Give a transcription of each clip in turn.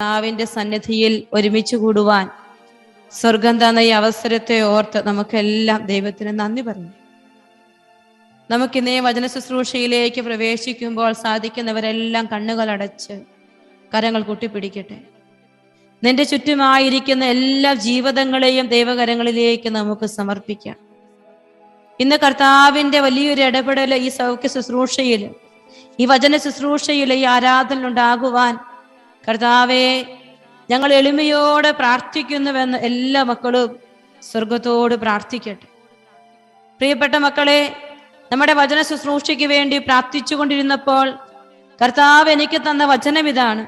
കർത്താവിന്റെ സന്നിധിയിൽ ഒരുമിച്ച് കൂടുവാൻ സ്വർഗം തന്ന ഈ അവസരത്തെ ഓർത്ത് നമുക്കെല്ലാം ദൈവത്തിന് നന്ദി പറഞ്ഞു. നമുക്കിന്നേ വചന ശുശ്രൂഷയിലേക്ക് പ്രവേശിക്കുമ്പോൾ സാധിക്കുന്നവരെല്ലാം കണ്ണുകൾ അടച്ച് കരങ്ങൾ കൂട്ടിപ്പിടിക്കട്ടെ. നിന്റെ ചുറ്റുമായിരിക്കുന്ന എല്ലാ ജീവിതങ്ങളെയും ദൈവകരങ്ങളിലേക്ക് നമുക്ക് സമർപ്പിക്കാം. ഇന്ന് കർത്താവിന്റെ വലിയൊരു ഇടപെടൽ ഈ സൗഖ്യ ശുശ്രൂഷയിൽ ഈ വചന ശുശ്രൂഷയിൽ ഈ ആരാധന ഉണ്ടാകുവാൻ കർത്താവെ ഞങ്ങൾ എളിമയോടെ പ്രാർത്ഥിക്കുന്നുവെന്ന് എല്ലാ മക്കളും സ്വർഗത്തോട് പ്രാർത്ഥിക്കട്ടെ. പ്രിയപ്പെട്ട മക്കളെ നമ്മുടെ വചന ശുശ്രൂഷയ്ക്ക് വേണ്ടി പ്രാർത്ഥിച്ചു കൊണ്ടിരുന്നപ്പോൾ കർത്താവ് എനിക്ക് തന്ന വചനം ഇതാണ്.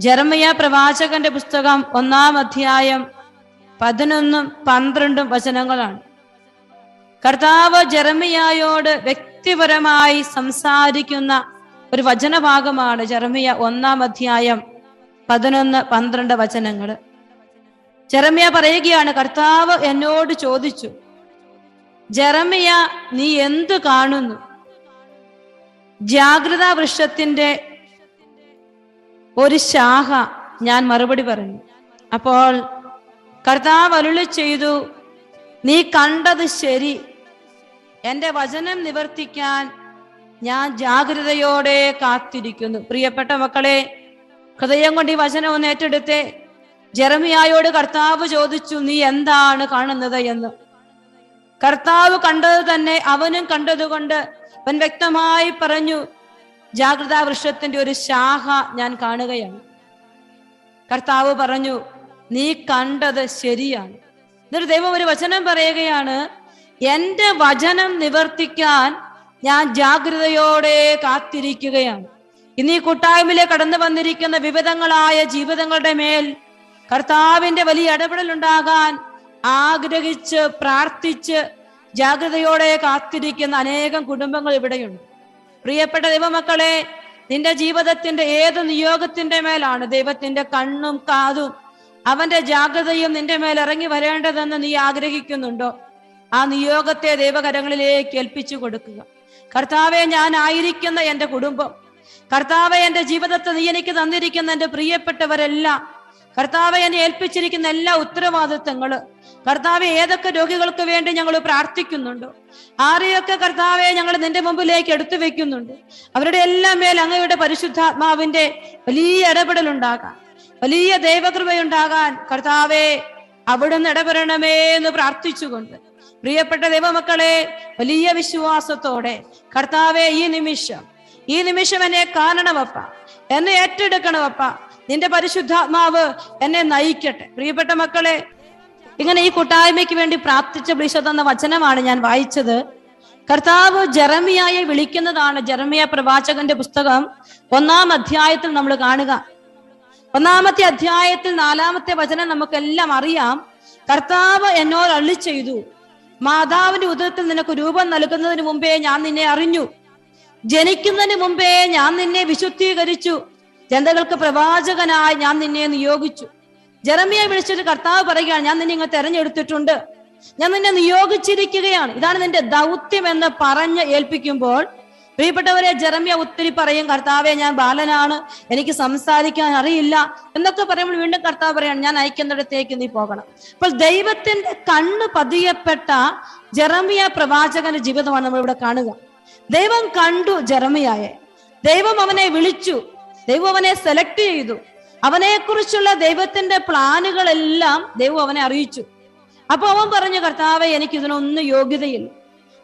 ജർമ്മയ പ്രവാചകന്റെ പുസ്തകം ഒന്നാം അധ്യായം പതിനൊന്നും പന്ത്രണ്ടും വചനങ്ങളാണ്. കർത്താവ് ജെറമിയായോട് വ്യക്തിപരമായി സംസാരിക്കുന്ന ഒരു വചനഭാഗമാണ് ജെറമിയ ഒന്നാം അധ്യായം പതിനൊന്ന് പന്ത്രണ്ട് വചനങ്ങൾ. ജെറമിയ പറയുകയാണ് കർത്താവ് എന്നോട് ചോദിച്ചു ജെറമിയ നീ എന്തു കാണുന്നു? ജാഗ്രതാ വൃക്ഷത്തിന്റെ ഒരു ശാഖ ഞാൻ മറുപടി പറഞ്ഞു. അപ്പോൾ കർത്താവ് അരുളി ചെയ്തു നീ കണ്ടത് ശരി. എന്റെ വചനം നിവർത്തിക്കാൻ ഞാൻ ജാഗ്രതയോടെ കാത്തിരിക്കുന്നു. പ്രിയപ്പെട്ട മക്കളെ ഹൃദയം കൊണ്ട് ഈ വചനം ഒന്ന് ഏറ്റെടുത്തേ. ജെറമിയായോട് കർത്താവ് ചോദിച്ചു നീ എന്താണ് കാണുന്നത് എന്ന്? കർത്താവ് കണ്ടത് തന്നെ അവനും കണ്ടതുകൊണ്ട് അവൻ വ്യക്തമായി പറഞ്ഞു ജാഗ്രതാ വൃക്ഷത്തിന്റെ ഒരു ശാഖ ഞാൻ കാണുകയാണ്. കർത്താവ് പറഞ്ഞു നീ കണ്ടത് ശരിയാണ്. എന്നിട്ട് ദൈവം ഒരു വചനം പറയുകയാണ് എന്റെ വചനം നിവർത്തിക്കാൻ ഞാൻ ജാഗ്രതയോടെ കാത്തിരിക്കുകയാണ്. ഇന്ന് ഈ കൂട്ടായ്മയിലെ കടന്നു വന്നിരിക്കുന്ന വിവിധങ്ങളായ ജീവിതങ്ങളുടെ മേൽ കർത്താവിന്റെ വലിയ ഇടപെടൽ ഉണ്ടാകാൻ ആഗ്രഹിച്ച് പ്രാർത്ഥിച്ച് ജാഗ്രതയോടെ കാത്തിരിക്കുന്ന അനേകം കുടുംബങ്ങൾ ഇവിടെയുണ്ട്. പ്രിയപ്പെട്ട ദൈവമക്കളെ നിന്റെ ജീവിതത്തിന്റെ ഏത് നിയോഗത്തിന്റെ മേലാണ്? ദൈവത്തിന്റെ കണ്ണും കാതും അവന്റെ ജാഗ്രതയും നിന്റെ മേൽ ഇറങ്ങി വരേണ്ടതെന്ന് നീ ആഗ്രഹിക്കുന്നുണ്ടോ? ആ നിയോഗത്തെ ദൈവകരങ്ങളിലേക്ക് ഏൽപ്പിച്ചു കൊടുക്കുക. കർത്താവെ ഞാനായിരിക്കുന്ന എന്റെ കുടുംബം കർത്താവെ എന്റെ ജീവിതത്തെ നീ എനിക്ക് തന്നിരിക്കുന്ന എന്റെ പ്രിയപ്പെട്ടവരെല്ലാം കർത്താവ് എന്നെ ഏൽപ്പിച്ചിരിക്കുന്ന എല്ലാ ഉത്തരവാദിത്തങ്ങൾ കർത്താവ് ഏതൊക്കെ രോഗികൾക്ക് വേണ്ടി ഞങ്ങൾ പ്രാർത്ഥിക്കുന്നുണ്ടോ ആരെയൊക്കെ കർത്താവെ ഞങ്ങൾ നിന്റെ മുമ്പിലേക്ക് എടുത്തു വെക്കുന്നുണ്ട് അവരുടെ എല്ലാം മേൽ അങ്ങയുടെ പരിശുദ്ധാത്മാവിന്റെ വലിയ ഇടപെടലുണ്ടാകാൻ വലിയ ദൈവകൃപയുണ്ടാകാൻ കർത്താവെ അവിടുന്ന് ഇടപെടണമേ എന്ന് പ്രാർത്ഥിച്ചുകൊണ്ട് പ്രിയപ്പെട്ട ദൈവമക്കളെ വലിയ വിശ്വാസത്തോടെ കർത്താവെ ഈ നിമിഷം ഈ നിമിഷം എന്നെ കാണണമപ്പ. എന്നെ ഏറ്റെടുക്കണമപ്പ. നിന്റെ പരിശുദ്ധാത്മാവ് എന്നെ നയിക്കട്ടെ. പ്രിയപ്പെട്ട മക്കളെ ഇങ്ങനെ ഈ കൂട്ടായ്മയ്ക്ക് വേണ്ടി പ്രാർത്ഥിച്ച വിളിച്ചു തന്ന വചനമാണ് ഞാൻ വായിച്ചത്. കർത്താവ് ജെറമിയായെ വിളിക്കുന്നതാണ് ജെറമിയ പ്രവാചകന്റെ പുസ്തകം ഒന്നാം അധ്യായത്തിൽ നമ്മൾ കാണുക. ഒന്നാമത്തെ അധ്യായത്തിൽ നാലാമത്തെ വചനം നമുക്കെല്ലാം അറിയാം. കർത്താവ് എന്നോട് അള്ളി ചെയ്തു മാതാവിന്റെ ഉദരത്തിൽ നിനക്ക് രൂപം നൽകുന്നതിന് മുമ്പേ ഞാൻ നിന്നെ അറിഞ്ഞു. ജനിക്കുന്നതിന് മുമ്പേ ഞാൻ നിന്നെ വിശുദ്ധീകരിച്ചു. ജനതകൾക്ക് പ്രവാചകനായി ഞാൻ നിന്നെ നിയോഗിച്ചു. ജെറമിയെ വിളിച്ചിട്ട് കർത്താവ് പറയുകയാണ് ഞാൻ നിന്നെ ഇങ്ങ് തെരഞ്ഞെടുത്തിട്ടുണ്ട്. ഞാൻ നിന്നെ നിയോഗിച്ചിരിക്കുകയാണ്. ഇതാണ് നിന്റെ ദൗത്യം എന്ന് പറഞ്ഞ് ഏൽപ്പിക്കുമ്പോൾ പ്രിയപ്പെട്ടവരെ ജെറമിയ ഒത്തിരി പറയും കർത്താവെ ഞാൻ ബാലനാണ്. എനിക്ക് സംസാരിക്കാൻ അറിയില്ല. എന്നൊക്കെ പറയുമ്പോൾ വീണ്ടും കർത്താവ് പറയാണ് ഞാൻ അയക്കുന്നിടത്തേക്ക് നീ പോകണം. അപ്പോൾ ദൈവത്തിന്റെ കണ്ണ് പതിയപ്പെട്ട ജെറമിയ പ്രവാചകന്റെ ജീവിതമാണ് നമ്മൾ ഇവിടെ കാണുക. ദൈവം കണ്ടു ജെറമിയായെ. ദൈവം അവനെ വിളിച്ചു. ദൈവം അവനെ സെലക്ട് ചെയ്തു. അവനെക്കുറിച്ചുള്ള ദൈവത്തിന്റെ പ്ലാനുകളെല്ലാം ദൈവം അവനെ അറിയിച്ചു. അപ്പൊ അവൻ പറഞ്ഞു കർത്താവെ എനിക്ക് ഇതിനൊന്നും യോഗ്യതയില്ല.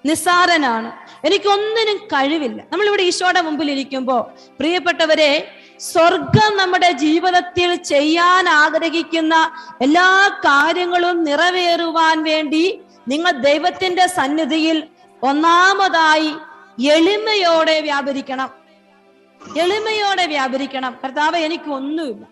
നിസ്സാരനാണ്. എനിക്കൊന്നിനും കഴിവില്ല. നമ്മൾ നമ്മളിവിടെ ഈശോയുടെ മുമ്പിൽ ഇരിക്കുമ്പോൾ പ്രിയപ്പെട്ടവരെ സ്വർഗം നമ്മുടെ ജീവിതത്തിൽ ചെയ്യാൻ ആഗ്രഹിക്കുന്ന എല്ലാ കാര്യങ്ങളും നിറവേറുവാൻ വേണ്ടി നിങ്ങൾ ദൈവത്തിന്റെ സന്നിധിയിൽ ഒന്നാമതായി എളിമയോടെ വ്യാപരിക്കണം. എളിമയോടെ വ്യാപരിക്കണം. കർത്താവ് എനിക്ക് ഒന്നുമില്ല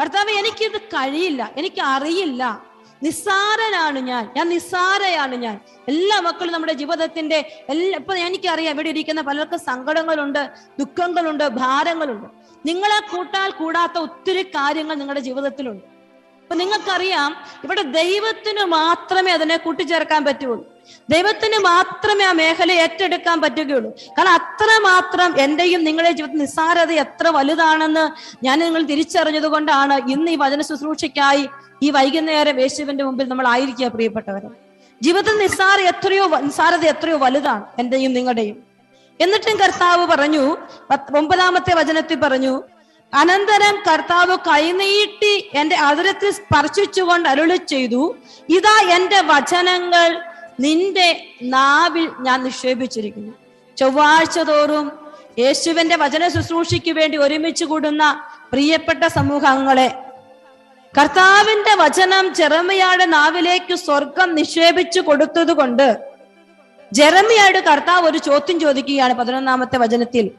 കർത്താവ് എനിക്കിത് കഴിയില്ല. എനിക്ക് അറിയില്ല നിസ്സാരനാണ് ഞാൻ. ഞാൻ നിസ്സാരയാണ് ഞാൻ. എല്ലാ മക്കളും നമ്മുടെ ജീവിതത്തിന്റെ എല്ലാ ഇപ്പൊ എനിക്കറിയാം ഇവിടെ ഇരിക്കുന്ന പലർക്കും സങ്കടങ്ങളുണ്ട് ദുഃഖങ്ങളുണ്ട് ഭാരങ്ങളുണ്ട്. നിങ്ങളെ കൂട്ടാൽ കൂടാത്ത ഒത്തിരി കാര്യങ്ങൾ നിങ്ങളുടെ ജീവിതത്തിലുണ്ട്. അപ്പൊ നിങ്ങൾക്കറിയാം ഇവിടെ ദൈവത്തിന് മാത്രമേ അതിനെ കൂട്ടിച്ചേർക്കാൻ പറ്റുള്ളൂ. ദൈവത്തിന് മാത്രമേ ആ മേഖല ഏറ്റെടുക്കാൻ പറ്റുകയുള്ളൂ. കാരണം അത്ര മാത്രം എന്റെയും നിങ്ങളുടെ ജീവിതത്തിൽ നിസ്സാരത എത്ര വലുതാണെന്ന് ഞാൻ നിങ്ങൾ തിരിച്ചറിഞ്ഞത് കൊണ്ടാണ് ഇന്ന് ഈ വചന ശുശ്രൂഷയ്ക്കായി ഈ വൈകുന്നേരം യേശുവിന്റെ മുമ്പിൽ നമ്മൾ ആയിരിക്കുക പ്രിയപ്പെട്ടവരെ. ജീവിതത്തിൽ നിസ്സാര എത്രയോ നിസ്സാരത എത്രയോ വലുതാണ് എന്റെയും നിങ്ങളുടെയും. എന്നിട്ടും കർത്താവ് പറഞ്ഞു ഒമ്പതാമത്തെ വചനത്തിൽ പറഞ്ഞു അനന്തരം കർത്താവ് കൈനീട്ടി എന്റെ അതിരത്തിൽ സ്പർശിച്ചുകൊണ്ട് അരുളി ചെയ്തു ഇതാ എന്റെ വചനങ്ങൾ നിന്റെ നാവിൽ ഞാൻ നിക്ഷേപിച്ചിരിക്കുന്നു. ചൊവ്വാഴ്ച തോറും യേശുവിന്റെ വചന ശുശ്രൂഷയ്ക്ക് വേണ്ടി ഒരുമിച്ച് കൂടുന്ന പ്രിയപ്പെട്ട സമൂഹങ്ങളെ കർത്താവിന്റെ വചനം ജെറമിയാടെ നാവിലേക്ക് സ്വർഗം നിക്ഷേപിച്ചു കൊടുത്തത് കൊണ്ട് ജെറമിയാട് കർത്താവ് ഒരു ചോദ്യം ചോദിക്കുകയാണ് പതിനൊന്നാമത്തെ വചനത്തിൽ.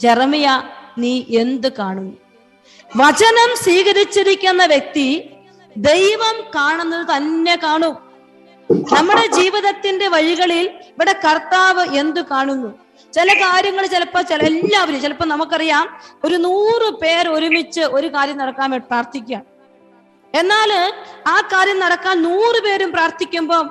ജെറമിയ നീ എന്ത് കാണുന്നു? വചനം സ്വീകരിച്ചിരിക്കുന്ന വ്യക്തി ദൈവം കാണുന്നത് തന്നെ കാണും. നമ്മുടെ ജീവിതത്തിന്റെ വഴികളിൽ ഇവിടെ കർത്താവ് എന്ത് കാണുന്നു? ചില കാര്യങ്ങൾ ചിലപ്പോ ചില എല്ലാവരും ചിലപ്പോ നമുക്കറിയാം ഒരു നൂറ് പേർ ഒരുമിച്ച് ഒരു കാര്യം നടക്കാൻ പ്രാർത്ഥിക്കുക എന്നാൽ ആ കാര്യം നടക്കാൻ നൂറ് പേരും പ്രാർത്ഥിക്കുമ്പോൾ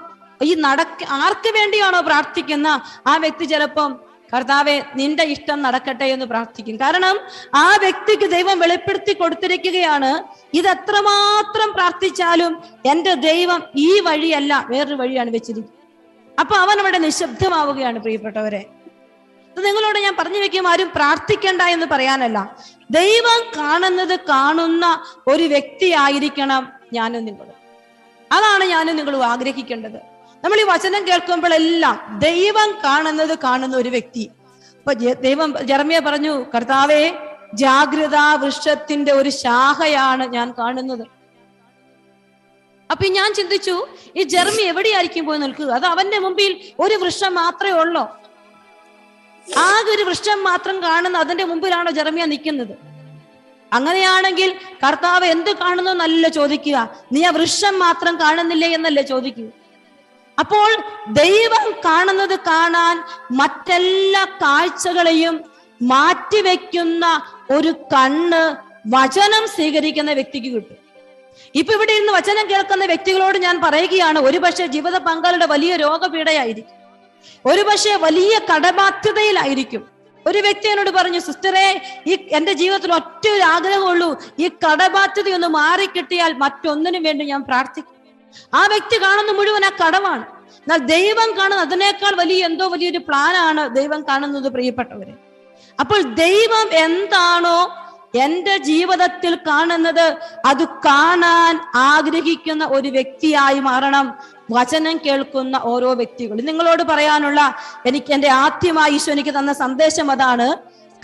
ഈ നടക്ക ആർക്ക് വേണ്ടിയാണോ പ്രാർത്ഥിക്കുന്ന ആ വ്യക്തി ചിലപ്പം കർത്താവെ നിന്റെ ഇഷ്ടം നടക്കട്ടെ എന്ന് പ്രാർത്ഥിക്കും. കാരണം ആ വ്യക്തിക്ക് ദൈവം വെളിപ്പെടുത്തി കൊടുത്തിരിക്കുകയാണ്. ഇത് എത്രമാത്രം പ്രാർത്ഥിച്ചാലും എന്റെ ദൈവം ഈ വഴിയല്ല വേറൊരു വഴിയാണ് വെച്ചിരിക്കുന്നത്. അപ്പൊ അവൻ അവിടെ നിശബ്ദമാവുകയാണ് പ്രിയപ്പെട്ടവരെ. നിങ്ങളോട് ഞാൻ പറഞ്ഞു വെക്കും ആരും പ്രാർത്ഥിക്കണ്ട എന്ന് പറയാനല്ല. ദൈവം കാണുന്നത് കാണുന്ന ഒരു വ്യക്തിയായിരിക്കണം ഞാനും നിങ്ങളും അതാണ് ഞാനും നിങ്ങളും ആഗ്രഹിക്കേണ്ടത്. നമ്മൾ ഈ വചനം കേൾക്കുമ്പോഴെല്ലാം ദൈവം കാണുന്നത് കാണുന്ന ഒരു വ്യക്തി. അപ്പൊ ദൈവം ജർമ്മിയ പറഞ്ഞു കർത്താവേ ജാഗ്രത വൃക്ഷത്തിന്റെ ഒരു ശാഖയാണ് ഞാൻ കാണുന്നത്. അപ്പൊ ഞാൻ ചിന്തിച്ചു ഈ ജർമ്മി എവിടെയായിരിക്കും പോയി നിൽക്കുക? അത് അവന്റെ മുമ്പിൽ ഒരു വൃക്ഷം മാത്രമേ ഉള്ളൂ? ആകെ ഒരു വൃക്ഷം മാത്രം കാണുന്ന അതിന്റെ മുമ്പിലാണോ ജർമിയ നിൽക്കുന്നത്? അങ്ങനെയാണെങ്കിൽ കർത്താവ് എന്ത് കാണുന്നു എന്നല്ല ചോദിക്കുക? നീ ആ വൃക്ഷം മാത്രം കാണുന്നില്ലേ എന്നല്ലേ ചോദിക്കുക അപ്പോൾ ദൈവം കാണുന്നത് കാണാൻ മറ്റെല്ലാ കാഴ്ചകളെയും മാറ്റിവെക്കുന്ന ഒരു കണ്ണ് വചനം സ്വീകരിക്കുന്ന വ്യക്തിക്ക് കിട്ടും. ഇപ്പൊ ഇവിടെ ഇരുന്ന് വചനം കേൾക്കുന്ന വ്യക്തികളോട് ഞാൻ പറയുകയാണ് ഒരുപക്ഷെ ജീവിത പങ്കാളിയുടെ വലിയ രോഗപീഠയായിരിക്കും ഒരുപക്ഷെ വലിയ കടബാധ്യതയിലായിരിക്കും. ഒരു വ്യക്തി എന്നോട് പറഞ്ഞു സിസ്റ്ററെ ഈ എന്റെ ജീവിതത്തിൽ ഒറ്റ ഒരു ആഗ്രഹമുള്ളൂ. ഈ കടബാധ്യതയൊന്ന് മാറിക്കിട്ടിയാൽ മറ്റൊന്നിനും വേണ്ടി ഞാൻ പ്രാർത്ഥിക്കും. ആ വ്യക്തി കാണുന്ന മുഴുവൻ ആ കടമാണ് എന്നാൽ ദൈവം കാണുന്ന അതിനേക്കാൾ വലിയ എന്തോ വലിയൊരു പ്ലാനാണ് ദൈവം കാണുന്നത് പ്രിയപ്പെട്ടവരെ. അപ്പോൾ ദൈവം എന്താണോ എന്റെ ജീവിതത്തിൽ കാണുന്നത് അത് കാണാൻ ആഗ്രഹിക്കുന്ന ഒരു വ്യക്തിയായി മാറണം. വചനം കേൾക്കുന്ന ഓരോ വ്യക്തികളും. നിങ്ങളോട് പറയാനുള്ള എനിക്ക് എന്റെ ആദ്യമായി ഈശോ എനിക്ക് തന്ന സന്ദേശം അതാണ്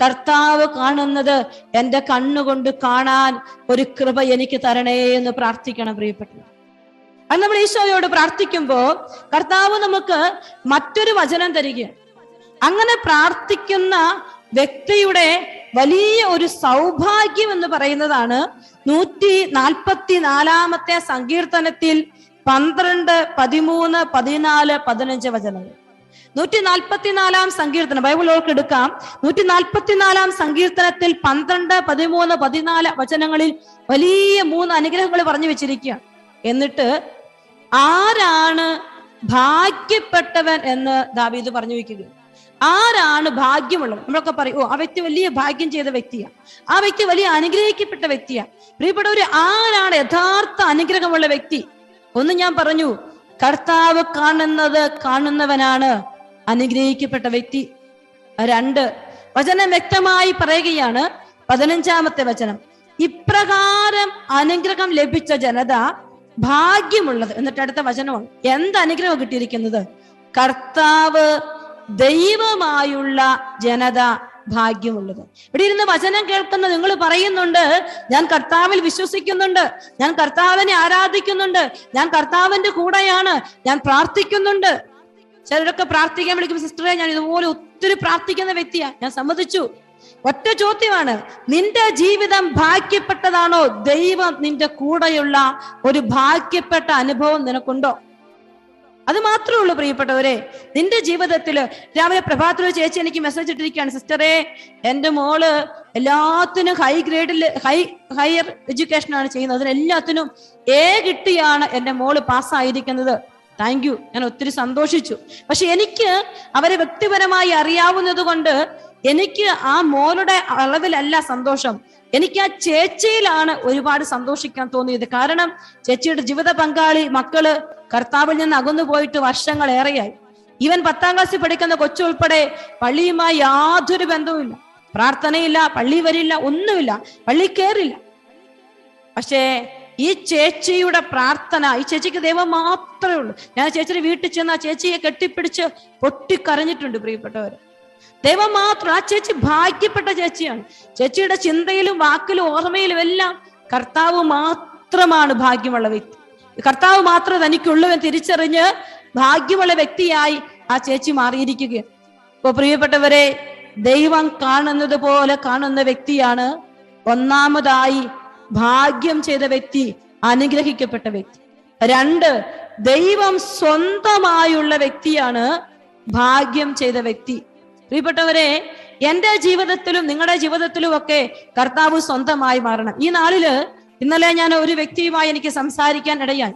കർത്താവ് കാണുന്നത് എന്റെ കണ്ണുകൊണ്ട് കാണാൻ ഒരു കൃപ എനിക്ക് തരണേ എന്ന് പ്രാർത്ഥിക്കണം പ്രിയപ്പെട്ടു അത് നമ്മൾ ഈശോയോട് പ്രാർത്ഥിക്കുമ്പോൾ കർത്താവ് നമുക്ക് മറ്റൊരു വചനം തരിക അങ്ങനെ പ്രാർത്ഥിക്കുന്ന വ്യക്തിയുടെ വലിയ ഒരു സൗഭാഗ്യം എന്ന് പറയുന്നതാണ് നൂറ്റി നാൽപ്പത്തി നാലാമത്തെ സങ്കീർത്തനത്തിൽ പന്ത്രണ്ട് പതിമൂന്ന് പതിനാല് പതിനഞ്ച് വചനങ്ങൾ. നൂറ്റി നാൽപ്പത്തിനാലാം സങ്കീർത്തനം ബൈബിളോർക്ക് എടുക്കാം. നൂറ്റി നാൽപ്പത്തിനാലാം സങ്കീർത്തനത്തിൽ പന്ത്രണ്ട് പതിമൂന്ന് പതിനാല് വചനങ്ങളിൽ വലിയ മൂന്ന് അനുഗ്രഹങ്ങൾ പറഞ്ഞു വെച്ചിരിക്കുക എന്നിട്ട് ആരാണ് ഭാഗ്യപ്പെട്ടവൻ എന്ന് ദാവീദ് പറഞ്ഞു വയ്ക്കുക ആരാണ് ഭാഗ്യമുള്ളത്? നമ്മളൊക്കെ പറയും ഓ ആ വ്യക്തി വലിയ ഭാഗ്യം ചെയ്ത വ്യക്തിയാണ് ആ വ്യക്തി വലിയ അനുഗ്രഹിക്കപ്പെട്ട വ്യക്തിയാണ് പ്രിയപ്പെട്ടവര് ആരാണ് യഥാർത്ഥ അനുഗ്രഹമുള്ള വ്യക്തി? ഒന്ന് ഞാൻ പറഞ്ഞു കർത്താവ് കാണുന്നത് കാണുന്നവനാണ് അനുഗ്രഹിക്കപ്പെട്ട വ്യക്തി. രണ്ട് വചനം വ്യക്തമായി പറയുകയാണ് പതിനഞ്ചാമത്തെ വചനം. ഇപ്രകാരം അനുഗ്രഹം ലഭിച്ച ജനത ഭാഗ്യമുള്ളത്. എന്നിട്ട് അടുത്ത വചനമാണ്. എന്ത് അനുഗ്രഹം കിട്ടിയിരിക്കുന്നത്? കർത്താവ് ദൈവമായുള്ള ജനത ഭാഗ്യമുള്ളത്. ഇവിടെ ഇരുന്ന് വചനം കേൾക്കുന്ന നിങ്ങൾ പറയുന്നുണ്ട് ഞാൻ കർത്താവിൽ വിശ്വസിക്കുന്നുണ്ട് ഞാൻ കർത്താവിനെ ആരാധിക്കുന്നുണ്ട് ഞാൻ കർത്താവിന്റെ കൂടെയാണ് ഞാൻ പ്രാർത്ഥിക്കുന്നുണ്ട്. ചിലരൊക്കെ പ്രാർത്ഥിക്കാൻ വിളിക്കും സിസ്റ്ററെ ഞാൻ ഇതുപോലെ ഒത്തിരി പ്രാർത്ഥിക്കുന്ന വ്യക്തിയാണ് ഞാൻ സമ്മതിച്ചു. ഒറ്റ ചോദ്യമാണ് നിന്റെ ജീവിതം ഭാഗ്യപ്പെട്ടതാണോ? ദൈവം നിന്റെ കൂടെയുള്ള ഒരു ഭാഗ്യപ്പെട്ട അനുഭവം നിനക്കുണ്ടോ? അത് മാത്രമേ ഉള്ളൂ പ്രിയപ്പെട്ടവരെ. നിന്റെ ജീവിതത്തിൽ രാവിലെ പ്രഭാതത്തിൽ ചേച്ചി എനിക്ക് മെസ്സേജ് ഇട്ടിരിക്കുകയാണ് സിസ്റ്ററെ എന്റെ മോൾ എല്ലാത്തിനും ഹൈ ഗ്രേഡിൽ ഹൈ ഹയർ എഡ്യൂക്കേഷൻ ആണ് ചെയ്യുന്നത്. അതിനെല്ലാത്തിനും എ കിട്ടിയാണ് എന്റെ മോൾ പാസ്സായിരിക്കുന്നത് താങ്ക് യു ഞാൻ ഒത്തിരി സന്തോഷിച്ചു. പക്ഷെ എനിക്ക് അവരെ വ്യക്തിപരമായി അറിയാവുന്നത് കൊണ്ട് എനിക്ക് ആ മോളുടെ അളവിലല്ല സന്തോഷം. എനിക്ക് ആ ചേച്ചിയിലാണ് ഒരുപാട് സന്തോഷിക്കാൻ തോന്നിയത്. കാരണം ചേച്ചിയുടെ ജീവിത പങ്കാളി മക്കൾ കർത്താവിൽ നിന്ന് അകന്നു പോയിട്ട് വർഷങ്ങൾ ഏറെയായി. ഇവൻ പത്താം ക്ലാസ്സിൽ പഠിക്കുന്ന കൊച്ചുൾപ്പെടെ പള്ളിയുമായി യാതൊരു ബന്ധവുമില്ല. പ്രാർത്ഥനയില്ല പള്ളി വരില്ല ഒന്നുമില്ല. പള്ളി കയറില്ല പക്ഷേ ഈ ചേച്ചിയുടെ പ്രാർത്ഥന ഈ ചേച്ചിക്ക് ദൈവം മാത്രമേ ഉള്ളൂ. ഞാൻ ചേച്ചിയുടെ വീട്ടിൽ ചെന്ന് ആ ചേച്ചിയെ കെട്ടിപ്പിടിച്ച് പൊട്ടിക്കരഞ്ഞിട്ടുണ്ട് പ്രിയപ്പെട്ടവർ ദൈവം മാത്രം ആ ചേച്ചി ഭാഗ്യപ്പെട്ട ചേച്ചിയാണ്. ചേച്ചിയുടെ ചിന്തയിലും വാക്കിലും ഓർമ്മയിലും എല്ലാം കർത്താവ് മാത്രമാണ് ഭാഗ്യമുള്ള വ്യക്തി. കർത്താവ് മാത്രം തനിക്കുള്ളവൻ തിരിച്ചറിഞ്ഞ് ഭാഗ്യമുള്ള വ്യക്തിയായി ആ ചേച്ചി മാറിയിരിക്കുകയാണ്. ഇപ്പൊ പ്രിയപ്പെട്ടവരെ ദൈവം കാണുന്നത് പോലെ കാണുന്ന വ്യക്തിയാണ് ഒന്നാമതായി ഭാഗ്യം ചെയ്ത വ്യക്തി അനുഗ്രഹിക്കപ്പെട്ട വ്യക്തി. രണ്ട് ദൈവം സ്വന്തമായുള്ള വ്യക്തിയാണ് ഭാഗ്യം ചെയ്ത വ്യക്തി. പ്രിയപ്പെട്ടവരെ എന്റെ ജീവിതത്തിലും നിങ്ങളുടെ ജീവിതത്തിലും ഒക്കെ കർത്താവ് സ്വന്തമായി മാറണം. ഈ നാളിൽ ഇന്നലെ ഞാൻ ഒരു വ്യക്തിയുമായി എനിക്ക് സംസാരിക്കാൻ ഇടയായി.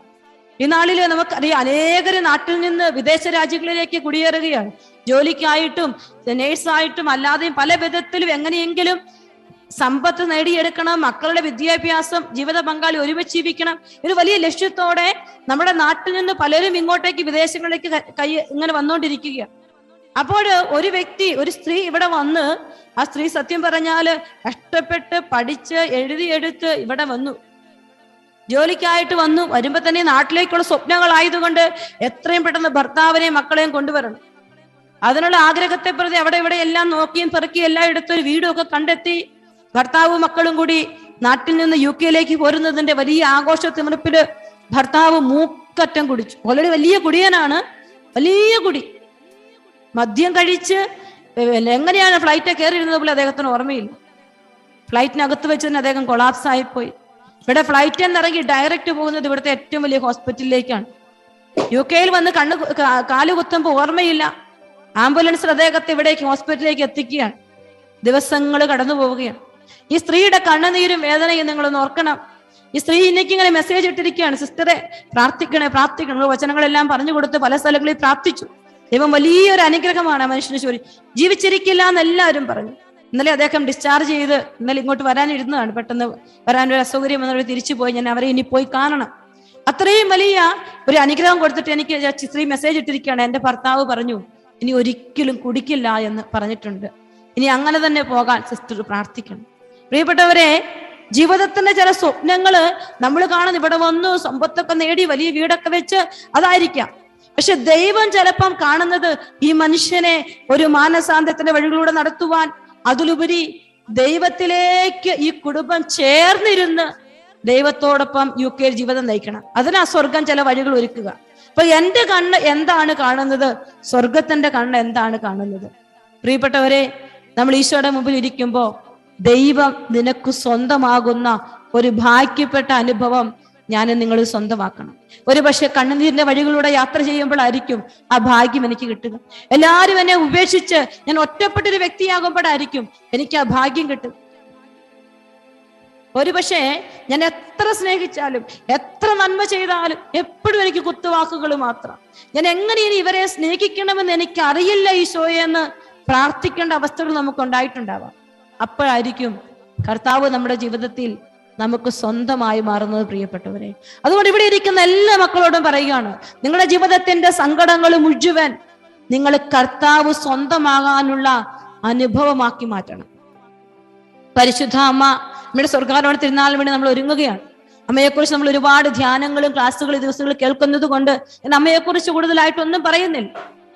ഈ നാളിൽ നമുക്കറിയാം അനേകര് നാട്ടിൽ നിന്ന് വിദേശ രാജ്യങ്ങളിലേക്ക് കുടിയേറുകയാണ്. ജോലിക്കായിട്ടും നേഴ്സായിട്ടും അല്ലാതെയും പല വിധത്തിലും എങ്ങനെയെങ്കിലും സമ്പത്ത് നേടിയെടുക്കണം മക്കളുടെ വിദ്യാഭ്യാസം ജീവിത പങ്കാളി ഒരുമിച്ച് ജീവിക്കണം. ഒരു വലിയ ലക്ഷ്യത്തോടെ നമ്മുടെ നാട്ടിൽ നിന്ന് പലരും ഇങ്ങോട്ടേക്ക് വിദേശങ്ങളിലേക്ക് കൈ ഇങ്ങനെ വന്നുകൊണ്ടിരിക്കുകയാണ്. അപ്പോൾ ഒരു വ്യക്തി ഒരു സ്ത്രീ ഇവിടെ വന്ന് ആ സ്ത്രീ സത്യം പറഞ്ഞാൽ കഷ്ടപ്പെട്ട് പഠിച്ച് എഴുതിയെടുത്ത് ഇവിടെ വന്നു. ജോലിക്കായിട്ട് വന്നു. വരുമ്പോ തന്നെ നാട്ടിലേക്കുള്ള സ്വപ്നങ്ങളായതുകൊണ്ട് എത്രയും പെട്ടെന്ന് ഭർത്താവിനെയും മക്കളെയും കൊണ്ടുവരണം. അതിനുള്ള ആഗ്രഹത്തെ പ്രതി അവിടെ ഇവിടെ എല്ലാം നോക്കിയും പെറുക്കിയും എല്ലാം എടുത്ത് ഒരു വീടും ഒക്കെ കണ്ടെത്തി ഭർത്താവും മക്കളും കൂടി നാട്ടിൽ നിന്ന് യു കെയിലേക്ക് പോരുന്നതിന്റെ വലിയ ആഘോഷ തിമിർപ്പിൽ ഭർത്താവ് മൂക്കറ്റം കുടിച്ചു. ഓൾറെഡി വലിയ കുടിയനാണ്. വലിയ കുടി. മദ്യം കഴിച്ച് എങ്ങനെയാണ് ഫ്ലൈറ്റ് കയറിയിരുന്നത് പോലെ അദ്ദേഹത്തിന് ഓർമ്മയില്ല. ഫ്ലൈറ്റിനകത്ത് വെച്ച് തന്നെ അദ്ദേഹം കൊളാപ്സ് ആയിപ്പോയി. ഇവിടെ ഫ്ലൈറ്റ് നിന്ന് ഇറങ്ങി ഡയറക്റ്റ് പോകുന്നത് ഇവിടുത്തെ ഏറ്റവും വലിയ ഹോസ്പിറ്റലിലേക്കാണ്. യു കെയിൽ വന്ന് കണ്ണ് കാലു കുത്തുമ്പോൾ ഓർമ്മയില്ല. ആംബുലൻസിൽ അദ്ദേഹത്തെ ഇവിടേക്ക് ഹോസ്പിറ്റലിലേക്ക് എത്തിക്കുകയാണ്. ദിവസങ്ങൾ കടന്നു പോവുകയാണ്. ഈ സ്ത്രീയുടെ കണ്ണുനീരും വേദനയും നിങ്ങൾ ഓർക്കണം. ഈ സ്ത്രീ ഇന്നേക്ക് ഇങ്ങനെ മെസ്സേജ് ഇട്ടിരിക്കുകയാണ് സിസ്റ്ററെ പ്രാർത്ഥിക്കണേ പ്രാർത്ഥിക്കണം. വചനങ്ങളെല്ലാം പറഞ്ഞു കൊടുത്ത് പല സ്ഥലങ്ങളിൽ പ്രാർത്ഥിച്ചു. ദൈവം വലിയൊരു അനുഗ്രഹമാണ് ആ മനുഷ്യന് ചോദിച്ചു ജീവിച്ചിരിക്കില്ല എന്ന് എല്ലാവരും പറഞ്ഞു. ഇന്നലെ അദ്ദേഹം ഡിസ്ചാർജ് ചെയ്ത് ഇന്നലെ ഇങ്ങോട്ട് വരാനിരുന്നതാണ്. പെട്ടെന്ന് വരാൻ ഒരു അസൗകര്യം എന്നൊരു തിരിച്ചു പോയി. ഞാൻ അവരെ ഇനി പോയി കാണണം. അത്രയും വലിയ ഒരു അനുഗ്രഹം കൊടുത്തിട്ട് എനിക്ക് സ്ത്രീ മെസ്സേജ് ഇട്ടിരിക്കുകയാണ്. എന്റെ ഭർത്താവ് പറഞ്ഞു ഇനി ഒരിക്കലും കുടിക്കില്ല എന്ന് പറഞ്ഞിട്ടുണ്ട്. ഇനി അങ്ങനെ തന്നെ പോകാൻ സിസ്റ്റർ പ്രാർത്ഥിക്കണം. പ്രിയപ്പെട്ടവരെ ജീവിതത്തിന്റെ ചില സ്വപ്നങ്ങൾ നമ്മൾ കാണുന്ന ഇവിടെ വന്നു സമ്പത്തൊക്കെ നേടി വലിയ വീടൊക്കെ വെച്ച് അതായിരിക്കാം. പക്ഷെ ദൈവം ചിലപ്പം കാണുന്നത് ഈ മനുഷ്യനെ ഒരു മാനസാന്തത്തിന്റെ വഴികളിലൂടെ നടത്തുവാൻ. അതിലുപരി ദൈവത്തിലേക്ക് ഈ കുടുംബം ചേർന്നിരുന്ന് ദൈവത്തോടൊപ്പം യു കെ ജീവിതം നയിക്കണം. അതിനാ സ്വർഗം ചില വഴികൾ ഒരുക്കുക. അപ്പൊ എന്റെ കണ്ണ് എന്താണ് കാണുന്നത്? സ്വർഗത്തിന്റെ കണ്ണ് എന്താണ് കാണുന്നത്? പ്രിയപ്പെട്ടവരെ നമ്മൾ ഈശോയുടെ മുമ്പിൽ ഇരിക്കുമ്പോ ദൈവം നിനക്ക് സ്വന്തമാകുന്ന ഒരു ഭാഗ്യപ്പെട്ട അനുഭവം ഞാൻ നിങ്ങൾ സ്വന്തമാക്കണം. ഒരു പക്ഷെ കണ്ണുനീരിന്റെ വഴികളിലൂടെ യാത്ര ചെയ്യുമ്പോഴായിരിക്കും ആ ഭാഗ്യം എനിക്ക് കിട്ടുക. എല്ലാവരും എന്നെ ഉപേക്ഷിച്ച് ഞാൻ ഒറ്റപ്പെട്ടൊരു വ്യക്തിയാകുമ്പോഴായിരിക്കും എനിക്ക് ആ ഭാഗ്യം കിട്ടും ഒരു പക്ഷേ ഞാൻ എത്ര സ്നേഹിച്ചാലും എത്ര നന്മ ചെയ്താലും എപ്പോഴും എനിക്ക് കുത്തുവാക്കുകൾ മാത്രം. ഞാൻ എങ്ങനെ ഇനി ഇവരെ സ്നേഹിക്കണമെന്ന് എനിക്ക് അറിയില്ല ഈശോയെ എന്ന് പ്രാർത്ഥിക്കേണ്ട അവസ്ഥകൾ നമുക്ക് ഉണ്ടായിട്ടുണ്ടാവാം അപ്പോഴായിരിക്കും കർത്താവ് നമ്മുടെ ജീവിതത്തിൽ നമുക്ക് സ്വന്തമായി മാറുന്നത് പ്രിയപ്പെട്ടവരെ. അതുകൊണ്ട് ഇവിടെ ഇരിക്കുന്ന എല്ലാ മക്കളോടും പറയുകയാണ് നിങ്ങളുടെ ജീവിതത്തിന്റെ സങ്കടങ്ങൾ മുഴുവൻ നിങ്ങൾ കർത്താവ് സ്വന്തമാകാനുള്ള അനുഭവമാക്കി മാറ്റണം. പരിശുദ്ധ അമ്മ നമ്മുടെ സ്വർഗാരോഹണ തിരുനാളിന് വേണ്ടി നമ്മൾ ഒരുങ്ങുകയാണ്. അമ്മയെക്കുറിച്ച് നമ്മൾ ഒരുപാട് ധ്യാനങ്ങളും ക്ലാസ്സുകളും ദിവസങ്ങളും കേൾക്കുന്നത് കൊണ്ട് ഞാൻ അമ്മയെക്കുറിച്ച് കൂടുതലായിട്ടൊന്നും പറയുന്നില്ല.